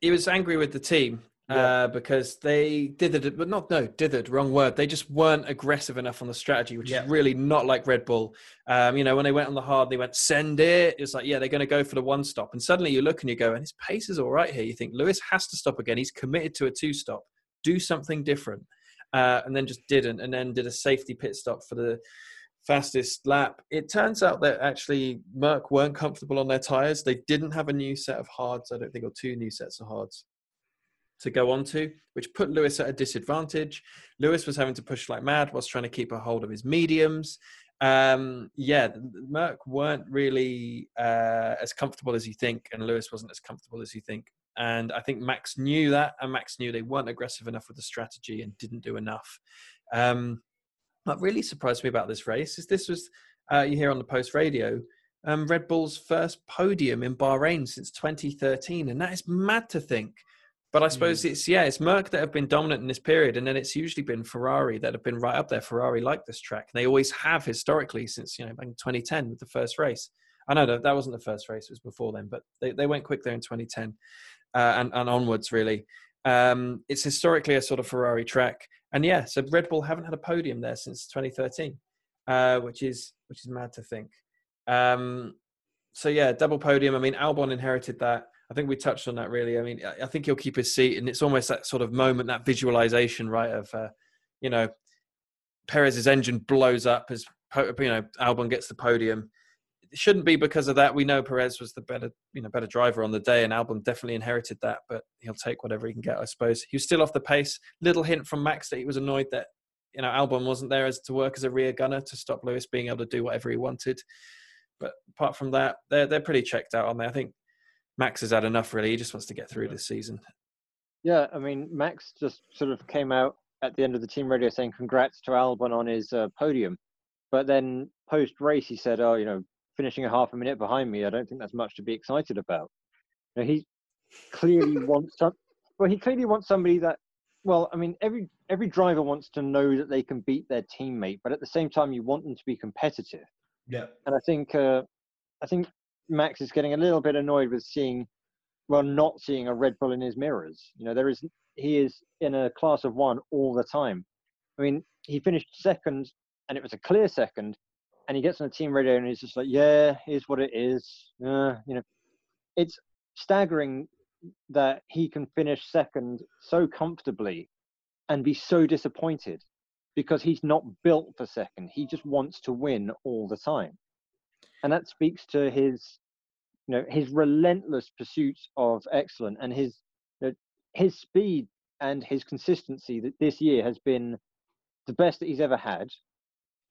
he was angry with the team yeah. uh, because they dithered, but not no dithered, wrong word. They just weren't aggressive enough on the strategy, which yeah. is really not like Red Bull. Um, you know, when they went on the hard, they went send it. It's like yeah, they're going to go for the one stop, and suddenly you look and you go, and his pace is all right here. You think Lewis has to stop again. He's committed to a two stop. Do something different, uh, and then just didn't, and then did a safety pit stop for the fastest lap. It turns out that actually Merc weren't comfortable on their tires. They didn't have a new set of hards, I don't think, or two new sets of hards to go on to, which put Lewis at a disadvantage. Lewis was having to push like mad whilst trying to keep a hold of his mediums. Um, yeah, Merc weren't really uh, as comfortable as you think, and Lewis wasn't as comfortable as you think. And I think Max knew that, and Max knew they weren't aggressive enough with the strategy and didn't do enough. Um, what really surprised me about this race is this was uh, you hear on the post radio um, Red Bull's first podium in Bahrain since 2013, and that is mad to think. But I suppose mm. it's yeah, it's Merc that have been dominant in this period, and then it's usually been Ferrari that have been right up there. Ferrari like this track, they always have historically since you know back in 2010 with the first race. I know that that wasn't the first race; it was before then, but they, they went quick there in 2010 uh, and, and onwards really. Um, it's historically a sort of Ferrari track, and yeah, so Red Bull haven't had a podium there since 2013, uh, which is which is mad to think. Um, so yeah, double podium. I mean, Albon inherited that. I think we touched on that really. I mean, I think he'll keep his seat, and it's almost that sort of moment, that visualization, right? Of uh, you know, Perez's engine blows up as you know Albon gets the podium. It shouldn't be because of that. We know Perez was the better, you know, better driver on the day, and Albon definitely inherited that. But he'll take whatever he can get, I suppose. He was still off the pace. Little hint from Max that he was annoyed that you know Albon wasn't there as to work as a rear gunner to stop Lewis being able to do whatever he wanted. But apart from that, they're they're pretty checked out on there. I think Max has had enough. Really, he just wants to get through this season. Yeah, I mean, Max just sort of came out at the end of the team radio saying congrats to Albon on his uh, podium, but then post race he said, "Oh, you know, finishing a half a minute behind me, I don't think that's much to be excited about." You know, he clearly wants some. Well, he clearly wants somebody that. Well, I mean, every every driver wants to know that they can beat their teammate, but at the same time, you want them to be competitive. Yeah. And I think uh, I think Max is getting a little bit annoyed with seeing, well, not seeing a Red Bull in his mirrors. You know, there is he is in a class of one all the time. I mean, he finished second, and it was a clear second, and he gets on the team radio and he's just like, "Yeah, here's what it is." Uh, you know, it's staggering that he can finish second so comfortably and be so disappointed because he's not built for second. He just wants to win all the time. And that speaks to his you know his relentless pursuit of excellence and his you know, his speed and his consistency that this year has been the best that he's ever had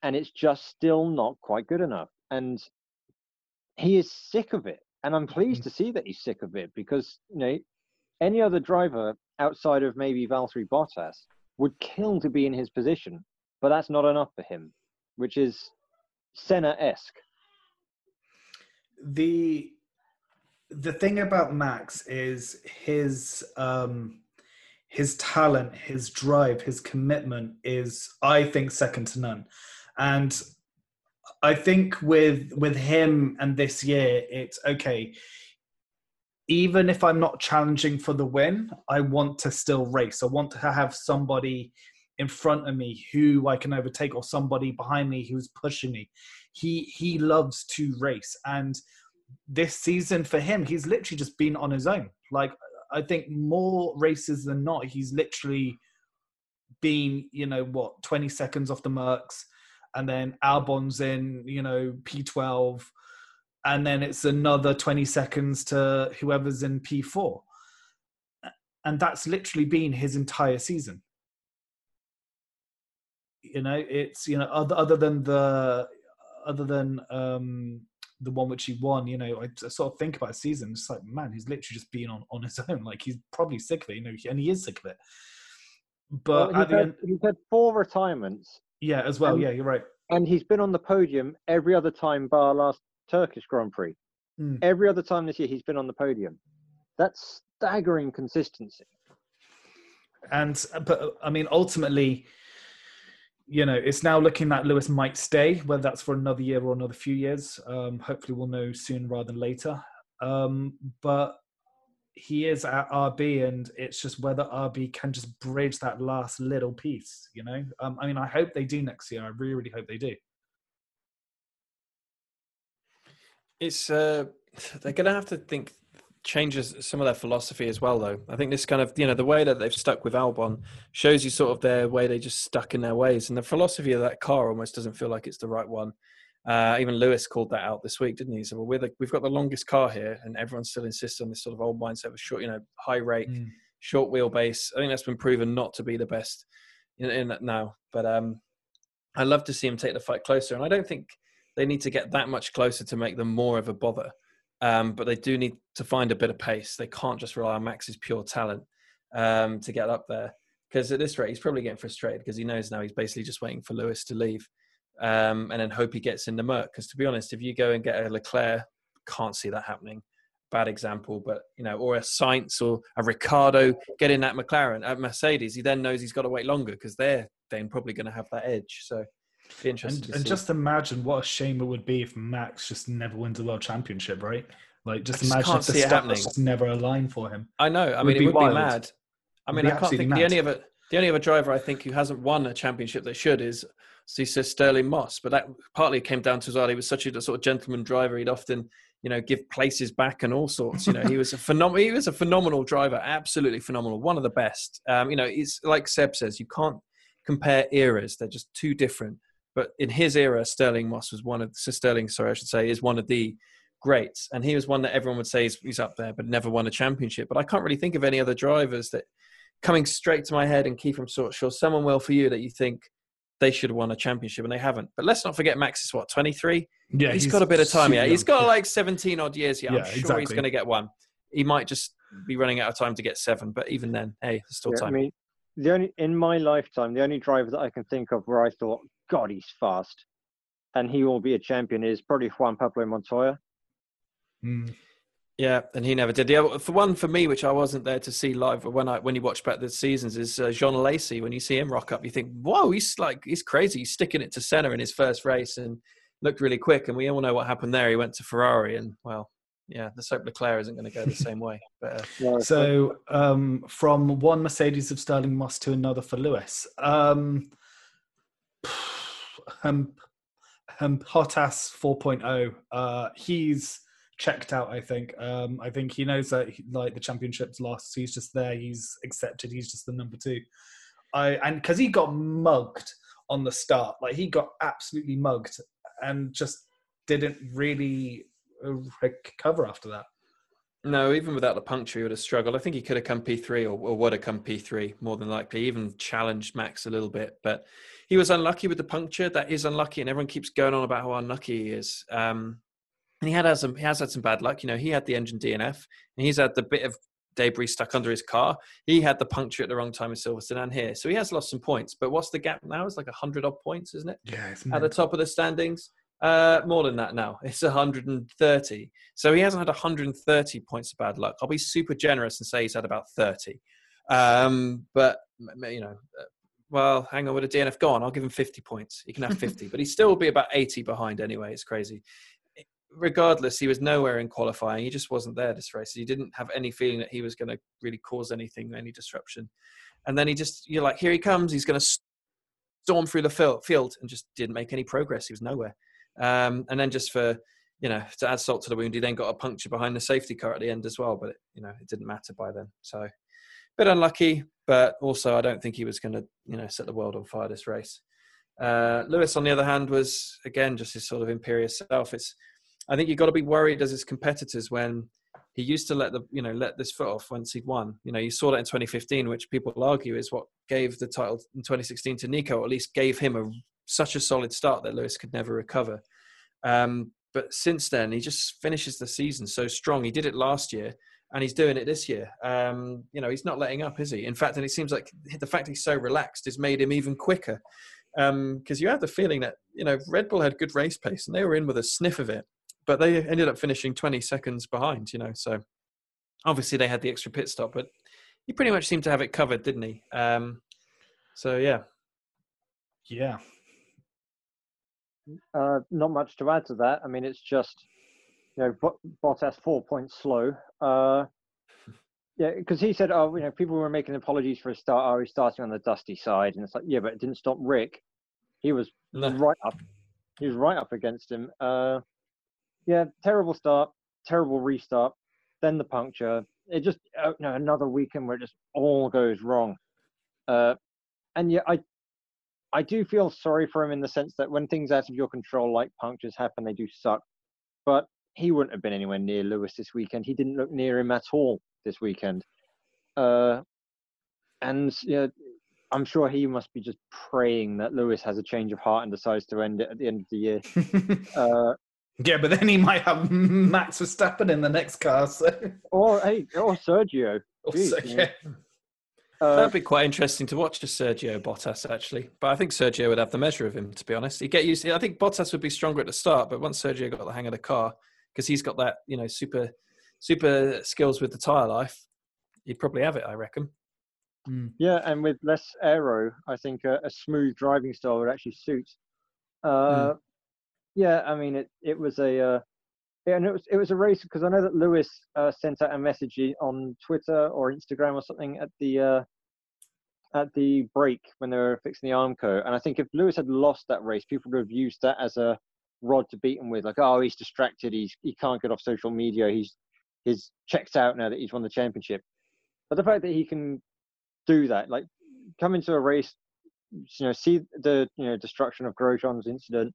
and it's just still not quite good enough and he is sick of it and i'm pleased mm-hmm. to see that he's sick of it because you know any other driver outside of maybe Valtteri Bottas would kill to be in his position, but that's not enough for him, which is Senna-esque. The the thing about Max is his um his talent, his drive, his commitment is I think second to none. And I think with with him and this year it's okay even if I'm not challenging for the win, I want to still race. I want to have somebody in front of me who I can overtake or somebody behind me who's pushing me. He he loves to race and this season for him he's literally just been on his own. Like I think more races than not he's literally been, you know, what 20 seconds off the Mercs and then Albon's in, you know, P12 and then it's another 20 seconds to whoever's in P4. And that's literally been his entire season. You know, it's you know other other than the other than um the one which he won, you know, I, I sort of think about a season. It's like, man, he's literally just been on on his own. Like he's probably sick of it, you know, and he is sick of it. But well, he's, had, end, he's had four retirements. Yeah, as well. And, yeah, you're right. And he's been on the podium every other time, bar last Turkish Grand Prix. Mm. Every other time this year, he's been on the podium. That's staggering consistency. And but I mean, ultimately, you know, it's now looking that Lewis might stay, whether that's for another year or another few years. Um, hopefully, we'll know soon rather than later. Um, but he is at RB, and it's just whether RB can just bridge that last little piece. You know, um, I mean, I hope they do next year. I really, really hope they do. It's uh, they're going to have to think changes some of their philosophy as well though. I think this kind of you know the way that they've stuck with albon shows you sort of their way they just stuck in their ways. And the philosophy of that car almost doesn't feel like it's the right one. Uh, even lewis called that out this week didn't he? So well, we're the, we've got the longest car here and everyone still insists on this sort of old mindset of short you know high rake mm. short wheelbase. I think that's been proven not to be the best in, in that now. But um i love to see him take the fight closer. And i don't think they need to get that much closer to make them more of a bother. Um, but they do need to find a bit of pace. They can't just rely on Max's pure talent um, to get up there. Because at this rate, he's probably getting frustrated because he knows now he's basically just waiting for Lewis to leave. um, and then hope he gets in the Merc. Because to be honest, if you go and get a Leclerc, can't see that happening. Bad example, but you know, or a Sainz or a Ricciardo getting that McLaren at Mercedes, he then knows he's got to wait longer because they're then probably going to have that edge. So, be interesting. And, and just imagine what a shame it would be if Max just never wins a world championship, right? Like, just, just imagine if the stars just never align for him. I know. I mean, it would be, be mad. I mean, I can't think mad. the only other the only other driver I think who hasn't won a championship that should is he says Stirling Moss, but that partly came down to as well. He was such a sort of gentleman driver. He'd often, you know, give places back and all sorts. You know, he was a phenomenal. He was a phenomenal driver, absolutely phenomenal, one of the best. Um, you know, it's like Seb says, you can't compare eras; they're just too different. But in his era, Stirling Moss was one of so Stirling, sorry, I should say, is one of the greats, and he was one that everyone would say he's, he's up there, but never won a championship. But I can't really think of any other drivers that coming straight to my head and Keith, I'm sort sure someone will for you that you think they should have won a championship and they haven't. But let's not forget Max is what 23. Yeah, he's, he's got a bit of time. Yeah, he's got like 17 odd years. Yeah, I'm sure exactly. he's going to get one. He might just be running out of time to get seven, but even then, hey, there's still yeah, time. I mean, the only in my lifetime, the only driver that I can think of where I thought, God, he's fast, and he will be a champion is probably Juan Pablo Montoya. Mm. Yeah, and he never did. Yeah, for one, for me, which I wasn't there to see live, when I when you watch back the seasons, is uh, Jean Alesi. When you see him rock up, you think, "Whoa, he's like he's crazy. He's sticking it to Senna in his first race and looked really quick." And we all know what happened there. He went to Ferrari, and well, yeah, the soap Leclerc isn't going to go the same way. But, uh, so, um, from one Mercedes of Stirling Moss to another for Lewis, um, um, um, Bottas 4.0. Uh, he's checked out. I think. Um, I think he knows that he, like the championship's lost. He's just there. He's accepted. He's just the number two. I and because he got mugged on the start, like he got absolutely mugged and just didn't really uh, recover after that. No, even without the puncture, he would have struggled. I think he could have come P3 or, or would have come P3 more than likely, even challenged Max a little bit. But he was unlucky with the puncture. That is unlucky, and everyone keeps going on about how unlucky he is. Um, and he had, had some he has had some bad luck. You know, he had the engine DNF, and he's had the bit of debris stuck under his car. He had the puncture at the wrong time in Silverstone and here, so he has lost some points. But what's the gap now? It's like hundred odd points, isn't it? Yeah, at the top of the standings. Uh, more than that now. It's 130. So he hasn't had 130 points of bad luck. I'll be super generous and say he's had about 30. Um, but you know, uh, well, hang on with a DNF. Go on, I'll give him 50 points. He can have 50, but he still will be about 80 behind anyway. It's crazy regardless, he was nowhere in qualifying. He just wasn't there this race. He didn't have any feeling that he was going to really cause anything, any disruption. And then he just, you're like, here he comes. He's going to storm through the field and just didn't make any progress. He was nowhere. Um, and then just for, you know, to add salt to the wound, he then got a puncture behind the safety car at the end as well. But, it, you know, it didn't matter by then. So, a bit unlucky, but also I don't think he was going to, you know, set the world on fire this race. Uh, Lewis, on the other hand, was again just his sort of imperious self. It's I think you've got to be worried as his competitors when he used to let the you know let this foot off once he'd won. You know, you saw that in 2015, which people argue is what gave the title in 2016 to Nico, or at least gave him a such a solid start that Lewis could never recover. Um, but since then, he just finishes the season so strong. He did it last year, and he's doing it this year. Um, you know, he's not letting up, is he? In fact, and it seems like the fact he's so relaxed has made him even quicker. Because um, you have the feeling that you know Red Bull had good race pace, and they were in with a sniff of it but they ended up finishing 20 seconds behind, you know. So obviously they had the extra pit stop, but he pretty much seemed to have it covered, didn't he? Um, so yeah. Yeah. Uh, not much to add to that. I mean, it's just, you know, Bottas four points slow. Uh, yeah, because he said, oh, you know, people were making apologies for his start. Oh, he's starting on the dusty side, and it's like, yeah, but it didn't stop Rick. He was no. right up. He was right up against him. Uh, yeah, terrible start, terrible restart, then the puncture. It just uh, you know, another weekend where it just all goes wrong. Uh, and yeah, I I do feel sorry for him in the sense that when things out of your control, like punctures happen, they do suck. But he wouldn't have been anywhere near Lewis this weekend. He didn't look near him at all this weekend. Uh, and you know, I'm sure he must be just praying that Lewis has a change of heart and decides to end it at the end of the year. uh, yeah, but then he might have Max Verstappen in the next car. So. Or hey, or Sergio. Or Jeez, yeah. Uh, That'd be quite interesting to watch, just Sergio Bottas actually. But I think Sergio would have the measure of him, to be honest. He'd get used. To, I think Bottas would be stronger at the start, but once Sergio got the hang of the car, because he's got that, you know, super, super skills with the tire life, he'd probably have it. I reckon. Mm. Yeah, and with less aero, I think a, a, smooth driving style would actually suit. Uh, mm. Yeah, I mean, it it was a uh, yeah, and it was it was a race because I know that Lewis uh, sent out a message on Twitter or Instagram or something at the uh, at the break when they were fixing the Armco, and I think if Lewis had lost that race, people would have used that as a rod to beat him with, like, oh, he's distracted, he's he can't get off social media, he's he's checked out now that he's won the championship. But the fact that he can do that, like come into a race, you know, see the you know destruction of Grosjean's incident,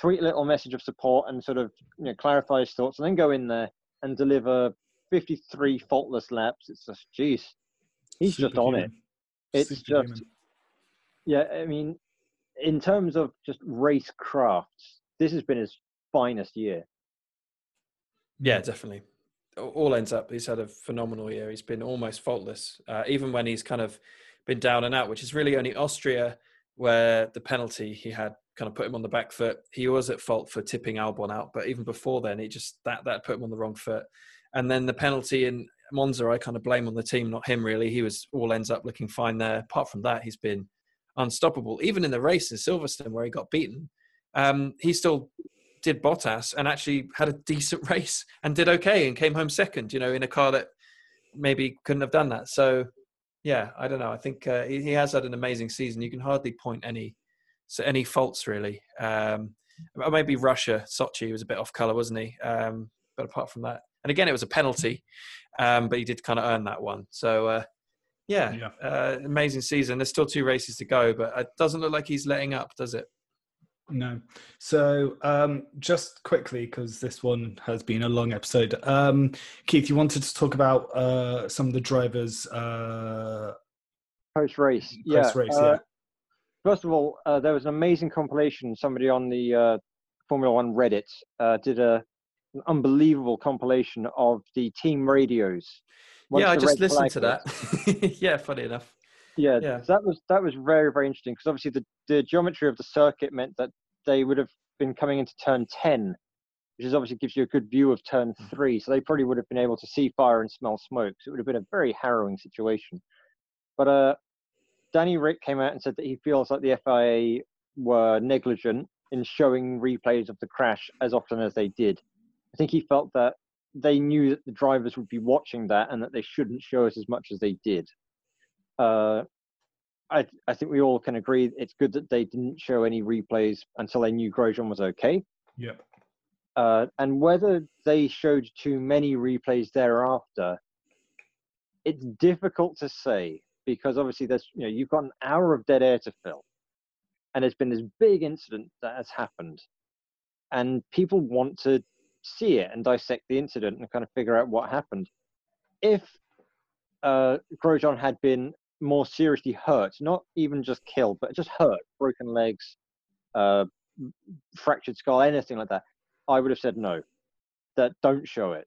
tweet a little message of support and sort of you know clarify his thoughts, and then go in there and deliver 53 faultless laps. It's just, geez, he's Super just on it. It's Super just, yeah. I mean, in terms of just race crafts, this has been his finest year. Yeah, definitely. All ends up, he's had a phenomenal year. He's been almost faultless, uh, even when he's kind of been down and out, which is really only Austria where the penalty he had kind of put him on the back foot. He was at fault for tipping Albon out, but even before then, it just that that put him on the wrong foot. And then the penalty in Monza, I kind of blame on the team, not him really. He was all ends up looking fine there. Apart from that, he's been unstoppable. Even in the race in Silverstone where he got beaten, um, he still did Bottas and actually had a decent race and did okay and came home second. You know, in a car that maybe couldn't have done that. So yeah, I don't know. I think uh, he, he, has had an amazing season. You can hardly point any so any faults really. Um, maybe Russia, Sochi was a bit off color, wasn't he? Um, but apart from that, and again, it was a penalty, um, but he did kind of earn that one. So uh, yeah, yeah. Uh, amazing season. There's still two races to go, but it doesn't look like he's letting up, does it? No. So um, just quickly, because this one has been a long episode. Um, Keith, you wanted to talk about uh, some of the drivers uh, post race. Yeah. Race, uh, yeah. First of all, uh, there was an amazing compilation. Somebody on the uh, Formula One Reddit uh, did a an unbelievable compilation of the team radios. yeah, I just listened to that. yeah, funny enough. Yeah, yeah, that was that was very very interesting because obviously the the geometry of the circuit meant that they would have been coming into turn ten, which is obviously gives you a good view of turn mm. three. So they probably would have been able to see fire and smell smoke. So it would have been a very harrowing situation. But uh, Danny Ric came out and said that he feels like the FIA were negligent in showing replays of the crash as often as they did. I think he felt that they knew that the drivers would be watching that and that they shouldn't show us as much as they did. Uh, I, I think we all can agree it's good that they didn't show any replays until they knew Grosjean was okay. Yep. Uh, and whether they showed too many replays thereafter, it's difficult to say because obviously there's you know you've got an hour of dead air to fill, and there's been this big incident that has happened, and people want to see it and dissect the incident and kind of figure out what happened. If uh, Grosjean had been more seriously hurt, not even just killed, but just hurt, broken legs, uh, fractured skull, anything like that, I would have said no. That don't show it.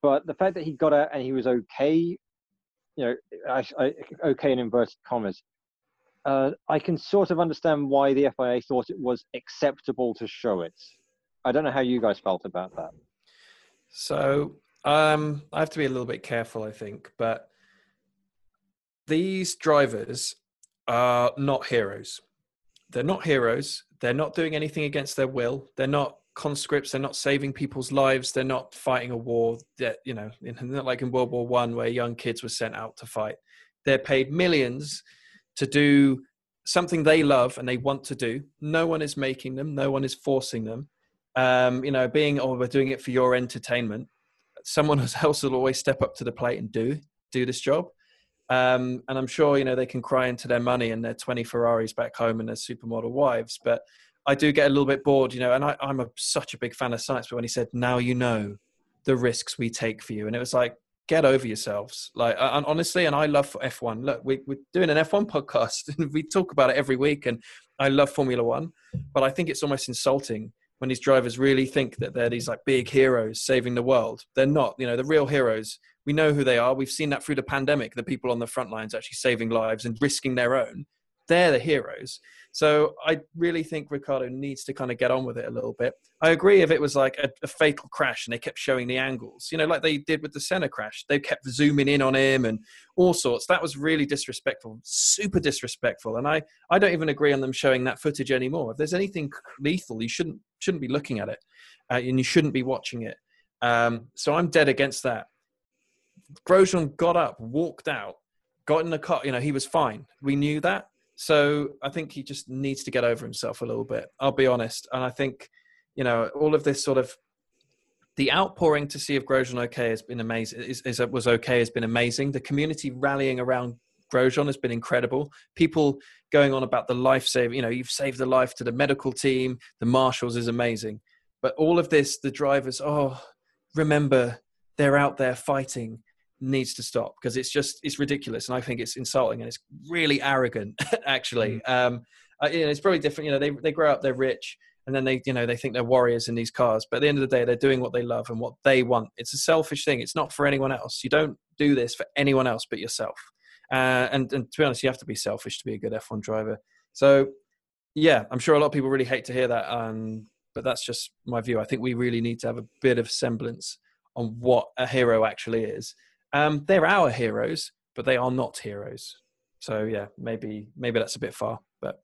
But the fact that he got out and he was okay, you know, I, I, okay in inverted commas, uh, I can sort of understand why the FIA thought it was acceptable to show it. I don't know how you guys felt about that. So um, I have to be a little bit careful, I think, but these drivers are not heroes. They're not heroes. They're not doing anything against their will. They're not conscripts. They're not saving people's lives. They're not fighting a war. That you know, not like in World War One where young kids were sent out to fight. They're paid millions to do something they love and they want to do. No one is making them. No one is forcing them. Um, you know, being oh, we're doing it for your entertainment. Someone else will always step up to the plate and do do this job. Um, and I'm sure you know they can cry into their money and their 20 Ferraris back home and their supermodel wives. But I do get a little bit bored, you know. And I, am such a big fan of science. But when he said, "Now you know the risks we take for you," and it was like, get over yourselves. Like, and honestly, and I love F1. Look, we, are doing an F1 podcast, and we talk about it every week. And I love Formula One, but I think it's almost insulting when these drivers really think that they're these like big heroes saving the world. They're not. You know, the real heroes. We know who they are. We've seen that through the pandemic. The people on the front lines actually saving lives and risking their own. They're the heroes. So I really think Ricciardo needs to kind of get on with it a little bit. I agree if it was like a, a, fatal crash and they kept showing the angles, you know, like they did with the Senna crash. They kept zooming in on him and all sorts. That was really disrespectful, super disrespectful. And I, I don't even agree on them showing that footage anymore. If there's anything lethal, you shouldn't shouldn't be looking at it, uh, and you shouldn't be watching it. Um, so I'm dead against that. Grosjean got up, walked out, got in the car. You know, he was fine. We knew that. So I think he just needs to get over himself a little bit. I'll be honest, and I think you know all of this sort of the outpouring to see if Grosjean okay has been amazing. Is, is was okay has been amazing. The community rallying around Grosjean has been incredible. People going on about the life saving. You know, you've saved the life to the medical team. The marshals is amazing. But all of this, the drivers. Oh, remember they're out there fighting needs to stop because it's just it's ridiculous and I think it's insulting and it's really arrogant actually. Mm. Um, uh, you know, it's probably different. You know, they they grow up, they're rich, and then they you know they think they're warriors in these cars. But at the end of the day, they're doing what they love and what they want. It's a selfish thing. It's not for anyone else. You don't do this for anyone else but yourself. Uh, and and to be honest, you have to be selfish to be a good F1 driver. So yeah, I'm sure a lot of people really hate to hear that. Um, but that's just my view. I think we really need to have a bit of semblance on what a hero actually is um, they're our heroes, but they are not heroes. So yeah, maybe maybe that's a bit far. But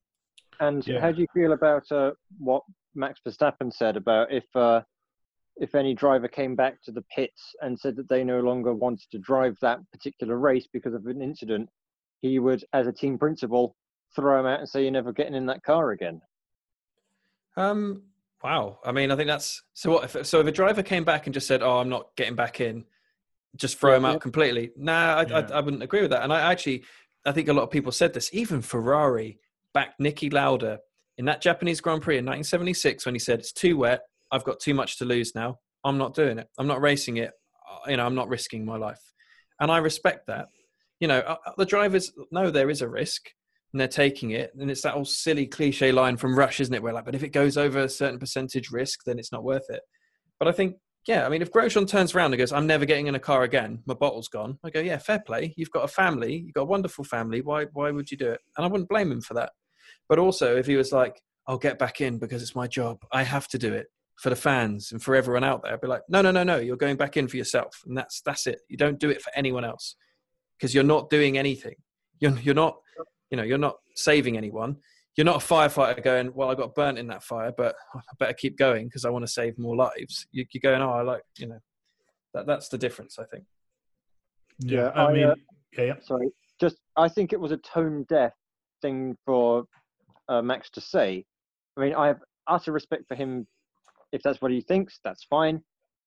and yeah. how do you feel about uh, what Max Verstappen said about if uh, if any driver came back to the pits and said that they no longer wanted to drive that particular race because of an incident, he would, as a team principal, throw him out and say, "You're never getting in that car again." Um. Wow. I mean, I think that's so. What if, so if a driver came back and just said, "Oh, I'm not getting back in," just throw him out completely. Nah, I, yeah. I, I, wouldn't agree with that. And I actually, I think a lot of people said this. Even Ferrari backed Niki Lauda in that Japanese Grand Prix in 1976 when he said, "It's too wet. I've got too much to lose now. I'm not doing it. I'm not racing it. Uh, you know, I'm not risking my life." And I respect that. You know, uh, uh, the drivers know there is a risk and they're taking it. And it's that old silly cliche line from Rush, isn't it? Where like, but if it goes over a certain percentage risk, then it's not worth it. But I think yeah, I mean, if Grosjean turns around and goes, "I'm never getting in a car again. My bottle's gone," I go, "Yeah, fair play. You've got a family. You've got a wonderful family. Why, why would you do it?" And I wouldn't blame him for that. But also, if he was like, "I'll get back in because it's my job. I have to do it for the fans and for everyone out there," I'd be like, "No, no, no, no. You're going back in for yourself, and that's that's it. You don't do it for anyone else because you're not doing anything. You're you're not, you know, you're not saving anyone you're not a firefighter going, well, I got burnt in that fire, but I better keep going because I want to save more lives. You, are going, oh, I like, you know, that that's the difference, I think. Yeah, I, I mean, uh, yeah, yeah. Sorry, just I think it was a tone deaf thing for uh, Max to say. I mean, I have utter respect for him. If that's what he thinks, that's fine.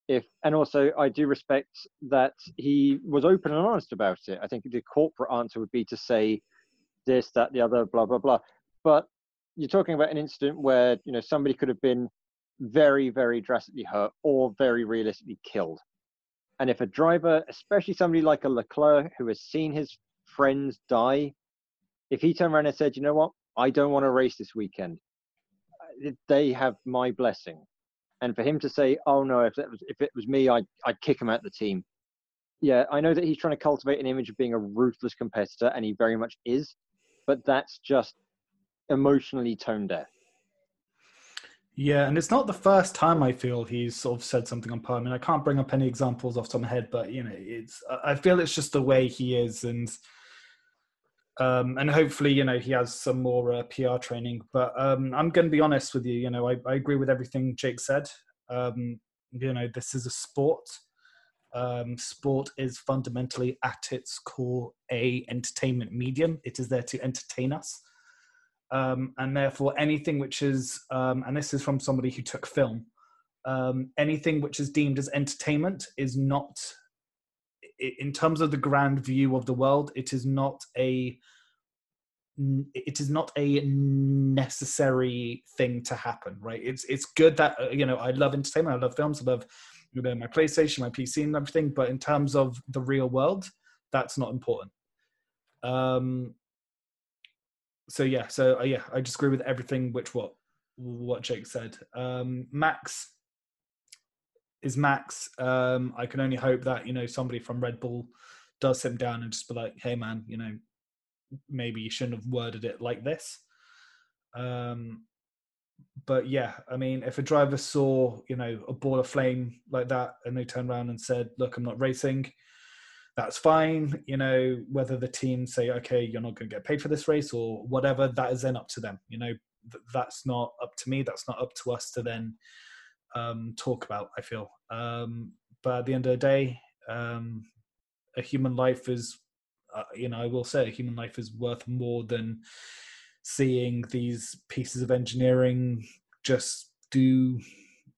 If and also I do respect that he was open and honest about it. I think the corporate answer would be to say this, that, the other, blah blah blah. But you're talking about an incident where you know somebody could have been very, very drastically hurt or very realistically killed. And if a driver, especially somebody like a Leclerc who has seen his friends die, if he turned around and said, you know what, I don't want to race this weekend, uh, they have my blessing. And for him to say, oh no, if it was, if it was me, I'd, I'd kick him out of the team. Yeah, I know that he's trying to cultivate an image of being a ruthless competitor, and he very much is. But that's just emotionally tone deaf. Yeah, and it's not the first time I feel he's sort of said something on par. I mean, I can't bring up any examples off the top of my head, but you know, it's I feel it's just the way he is, and um, and hopefully, you know, he has some more uh, PR training. But um, I'm going to be honest with you. You know, I, I agree with everything Jake said. Um, you know, this is a sport. Um, sport is fundamentally at its core a entertainment medium. It is there to entertain us um, and therefore anything which is um, and this is from somebody who took film um, anything which is deemed as entertainment is not in terms of the grand view of the world it is not a it is not a necessary thing to happen right? It's it's good that uh, you know i love entertainment i love films i love you know my playstation my pc and everything but in terms of the real world that's not important. Um so yeah, so uh, yeah, I just agree with everything which what what Jake said. Um, Max is Max. Um, I can only hope that you know somebody from Red Bull does sit him down and just be like, "Hey, man, you know, maybe you shouldn't have worded it like this." Um, but yeah, I mean, if a driver saw you know a ball of flame like that and they turned around and said, "Look, I'm not racing," that's fine. You know, whether the team say, "Okay, you're not going to get paid for this race" or whatever, that is then up to them. You know, that's not up to me. That's not up to us to then um, talk about. I feel, um, but at the end of the day, um, a human life is, uh, you know, I will say, a human life is worth more than seeing these pieces of engineering just do,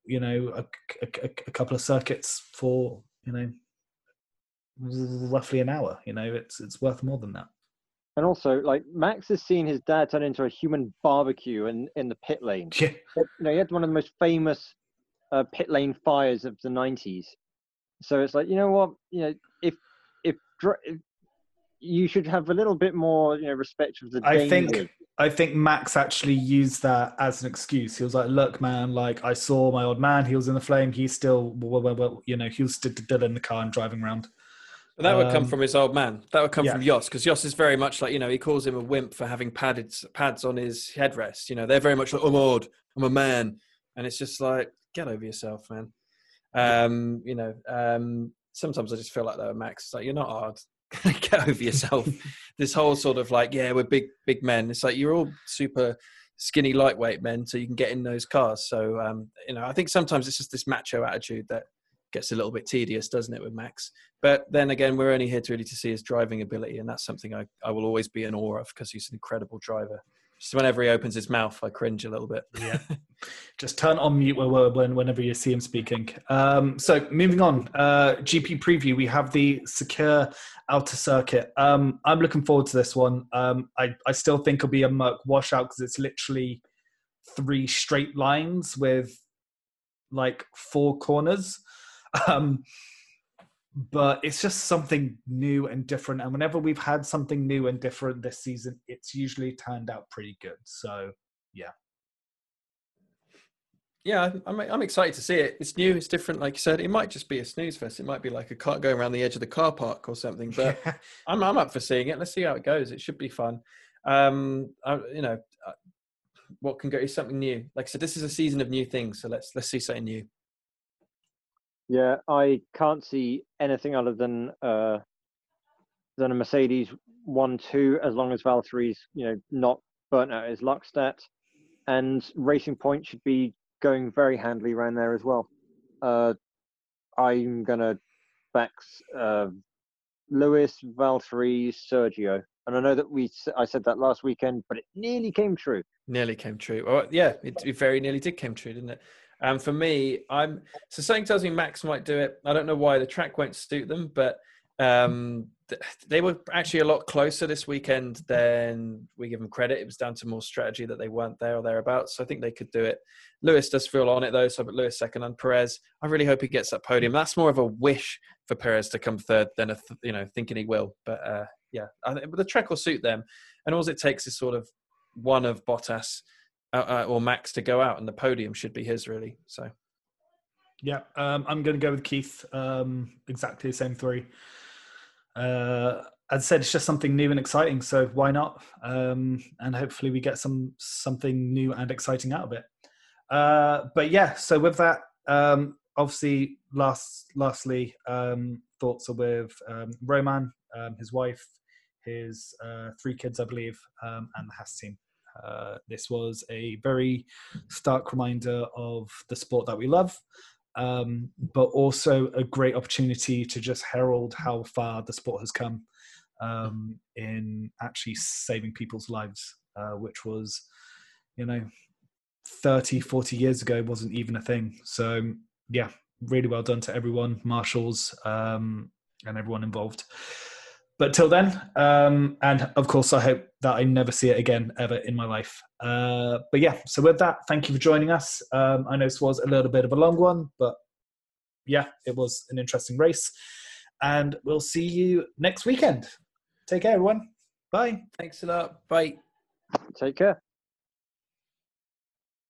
you know, a, a, a couple of circuits for, you know, roughly an hour. You know, it's it's worth more than that. And also, like Max has seen his dad turn into a human barbecue in, in the pit lane. Yeah. You know, he had one of the most famous uh, pit lane fires of the '90s. So it's like, you know what, you know, if if, if you should have a little bit more, you know, respect of the. I think I think Max actually used that as an excuse. He was like, "Look, man, like I saw my old man. He was in the flame. He's still, well, well, well you know, he was still in the car and driving around." But that would come um, from his old man. That would come yeah. from Jos, because Jos is very much like you know he calls him a wimp for having padded pads on his headrest. You know they're very much like I'm old, I'm a man, and it's just like get over yourself, man. Um, you know, um, sometimes I just feel like that Max. It's like you're not hard. get over yourself. this whole sort of like yeah we're big big men. It's like you're all super skinny lightweight men, so you can get in those cars. So um, you know I think sometimes it's just this macho attitude that gets a little bit tedious, doesn't it, with Max? But then again, we're only here to really to see his driving ability, and that's something I, I will always be in awe of because he's an incredible driver. Just whenever he opens his mouth, I cringe a little bit. yeah, just turn on mute when, whenever you see him speaking. Um, so moving on, uh, GP preview. We have the Sakhir outer circuit. Um, I'm looking forward to this one. Um, I I still think it'll be a Merc washout because it's literally three straight lines with like four corners. Um, but it's just something new and different. And whenever we've had something new and different this season, it's usually turned out pretty good. So, yeah. Yeah, I'm, I'm excited to see it. It's new, it's different. Like you said, it might just be a snooze fest. It might be like a car going around the edge of the car park or something. But. I'm, I'm up for seeing it. Let's see how it goes. It should be fun. Um, I, you know, uh, what can go is something new. Like I said, this is a season of new things. So let's let's see something new. Yeah, I can't see anything other than uh, than a Mercedes one two as long as Valtteri's you know not burnt out his luck stat, and Racing Point should be going very handily around there as well. Uh, I'm gonna back uh, Lewis, Valtteri, Sergio, and I know that we I said that last weekend, but it nearly came true. Nearly came true. Well, yeah, it, it very nearly did came true, didn't it? And for me, I'm so something tells me Max might do it. I don't know why the track won't suit them, but um, they were actually a lot closer this weekend than we give them credit. It was down to more strategy that they weren't there or thereabouts. So I think they could do it. Lewis does feel on it though, so I put Lewis second and Perez. I really hope he gets that podium. That's more of a wish for Perez to come third than a th- you know thinking he will. But uh, yeah, I think, the track will suit them, and all it takes is sort of one of Bottas uh, uh, or Max to go out, and the podium should be his really. So, yeah, um, I'm going to go with Keith. Um, exactly the same three. Uh, as I said, it's just something new and exciting, so why not? Um, and hopefully, we get some something new and exciting out of it. Uh, but yeah, so with that, um, obviously, last lastly, um, thoughts are with um, Romain, his wife, his uh, three kids, I believe, and the Haas team. Uh, this was a very stark reminder of the sport that we love, um, but also a great opportunity to just herald how far the sport has come um, in actually saving people's lives, uh, which was, you know, 30, 40 years ago wasn't even a thing. So, yeah, really well done to everyone, marshals, um, and everyone involved but till then, um, and of course, I hope that I never see it again ever in my life. Uh, but yeah, so with that, thank you for joining us. Um, I know this was a little bit of a long one, but yeah, it was an interesting race. And we'll see you next weekend. Take care, everyone. Bye. Thanks a lot. Bye. Take care.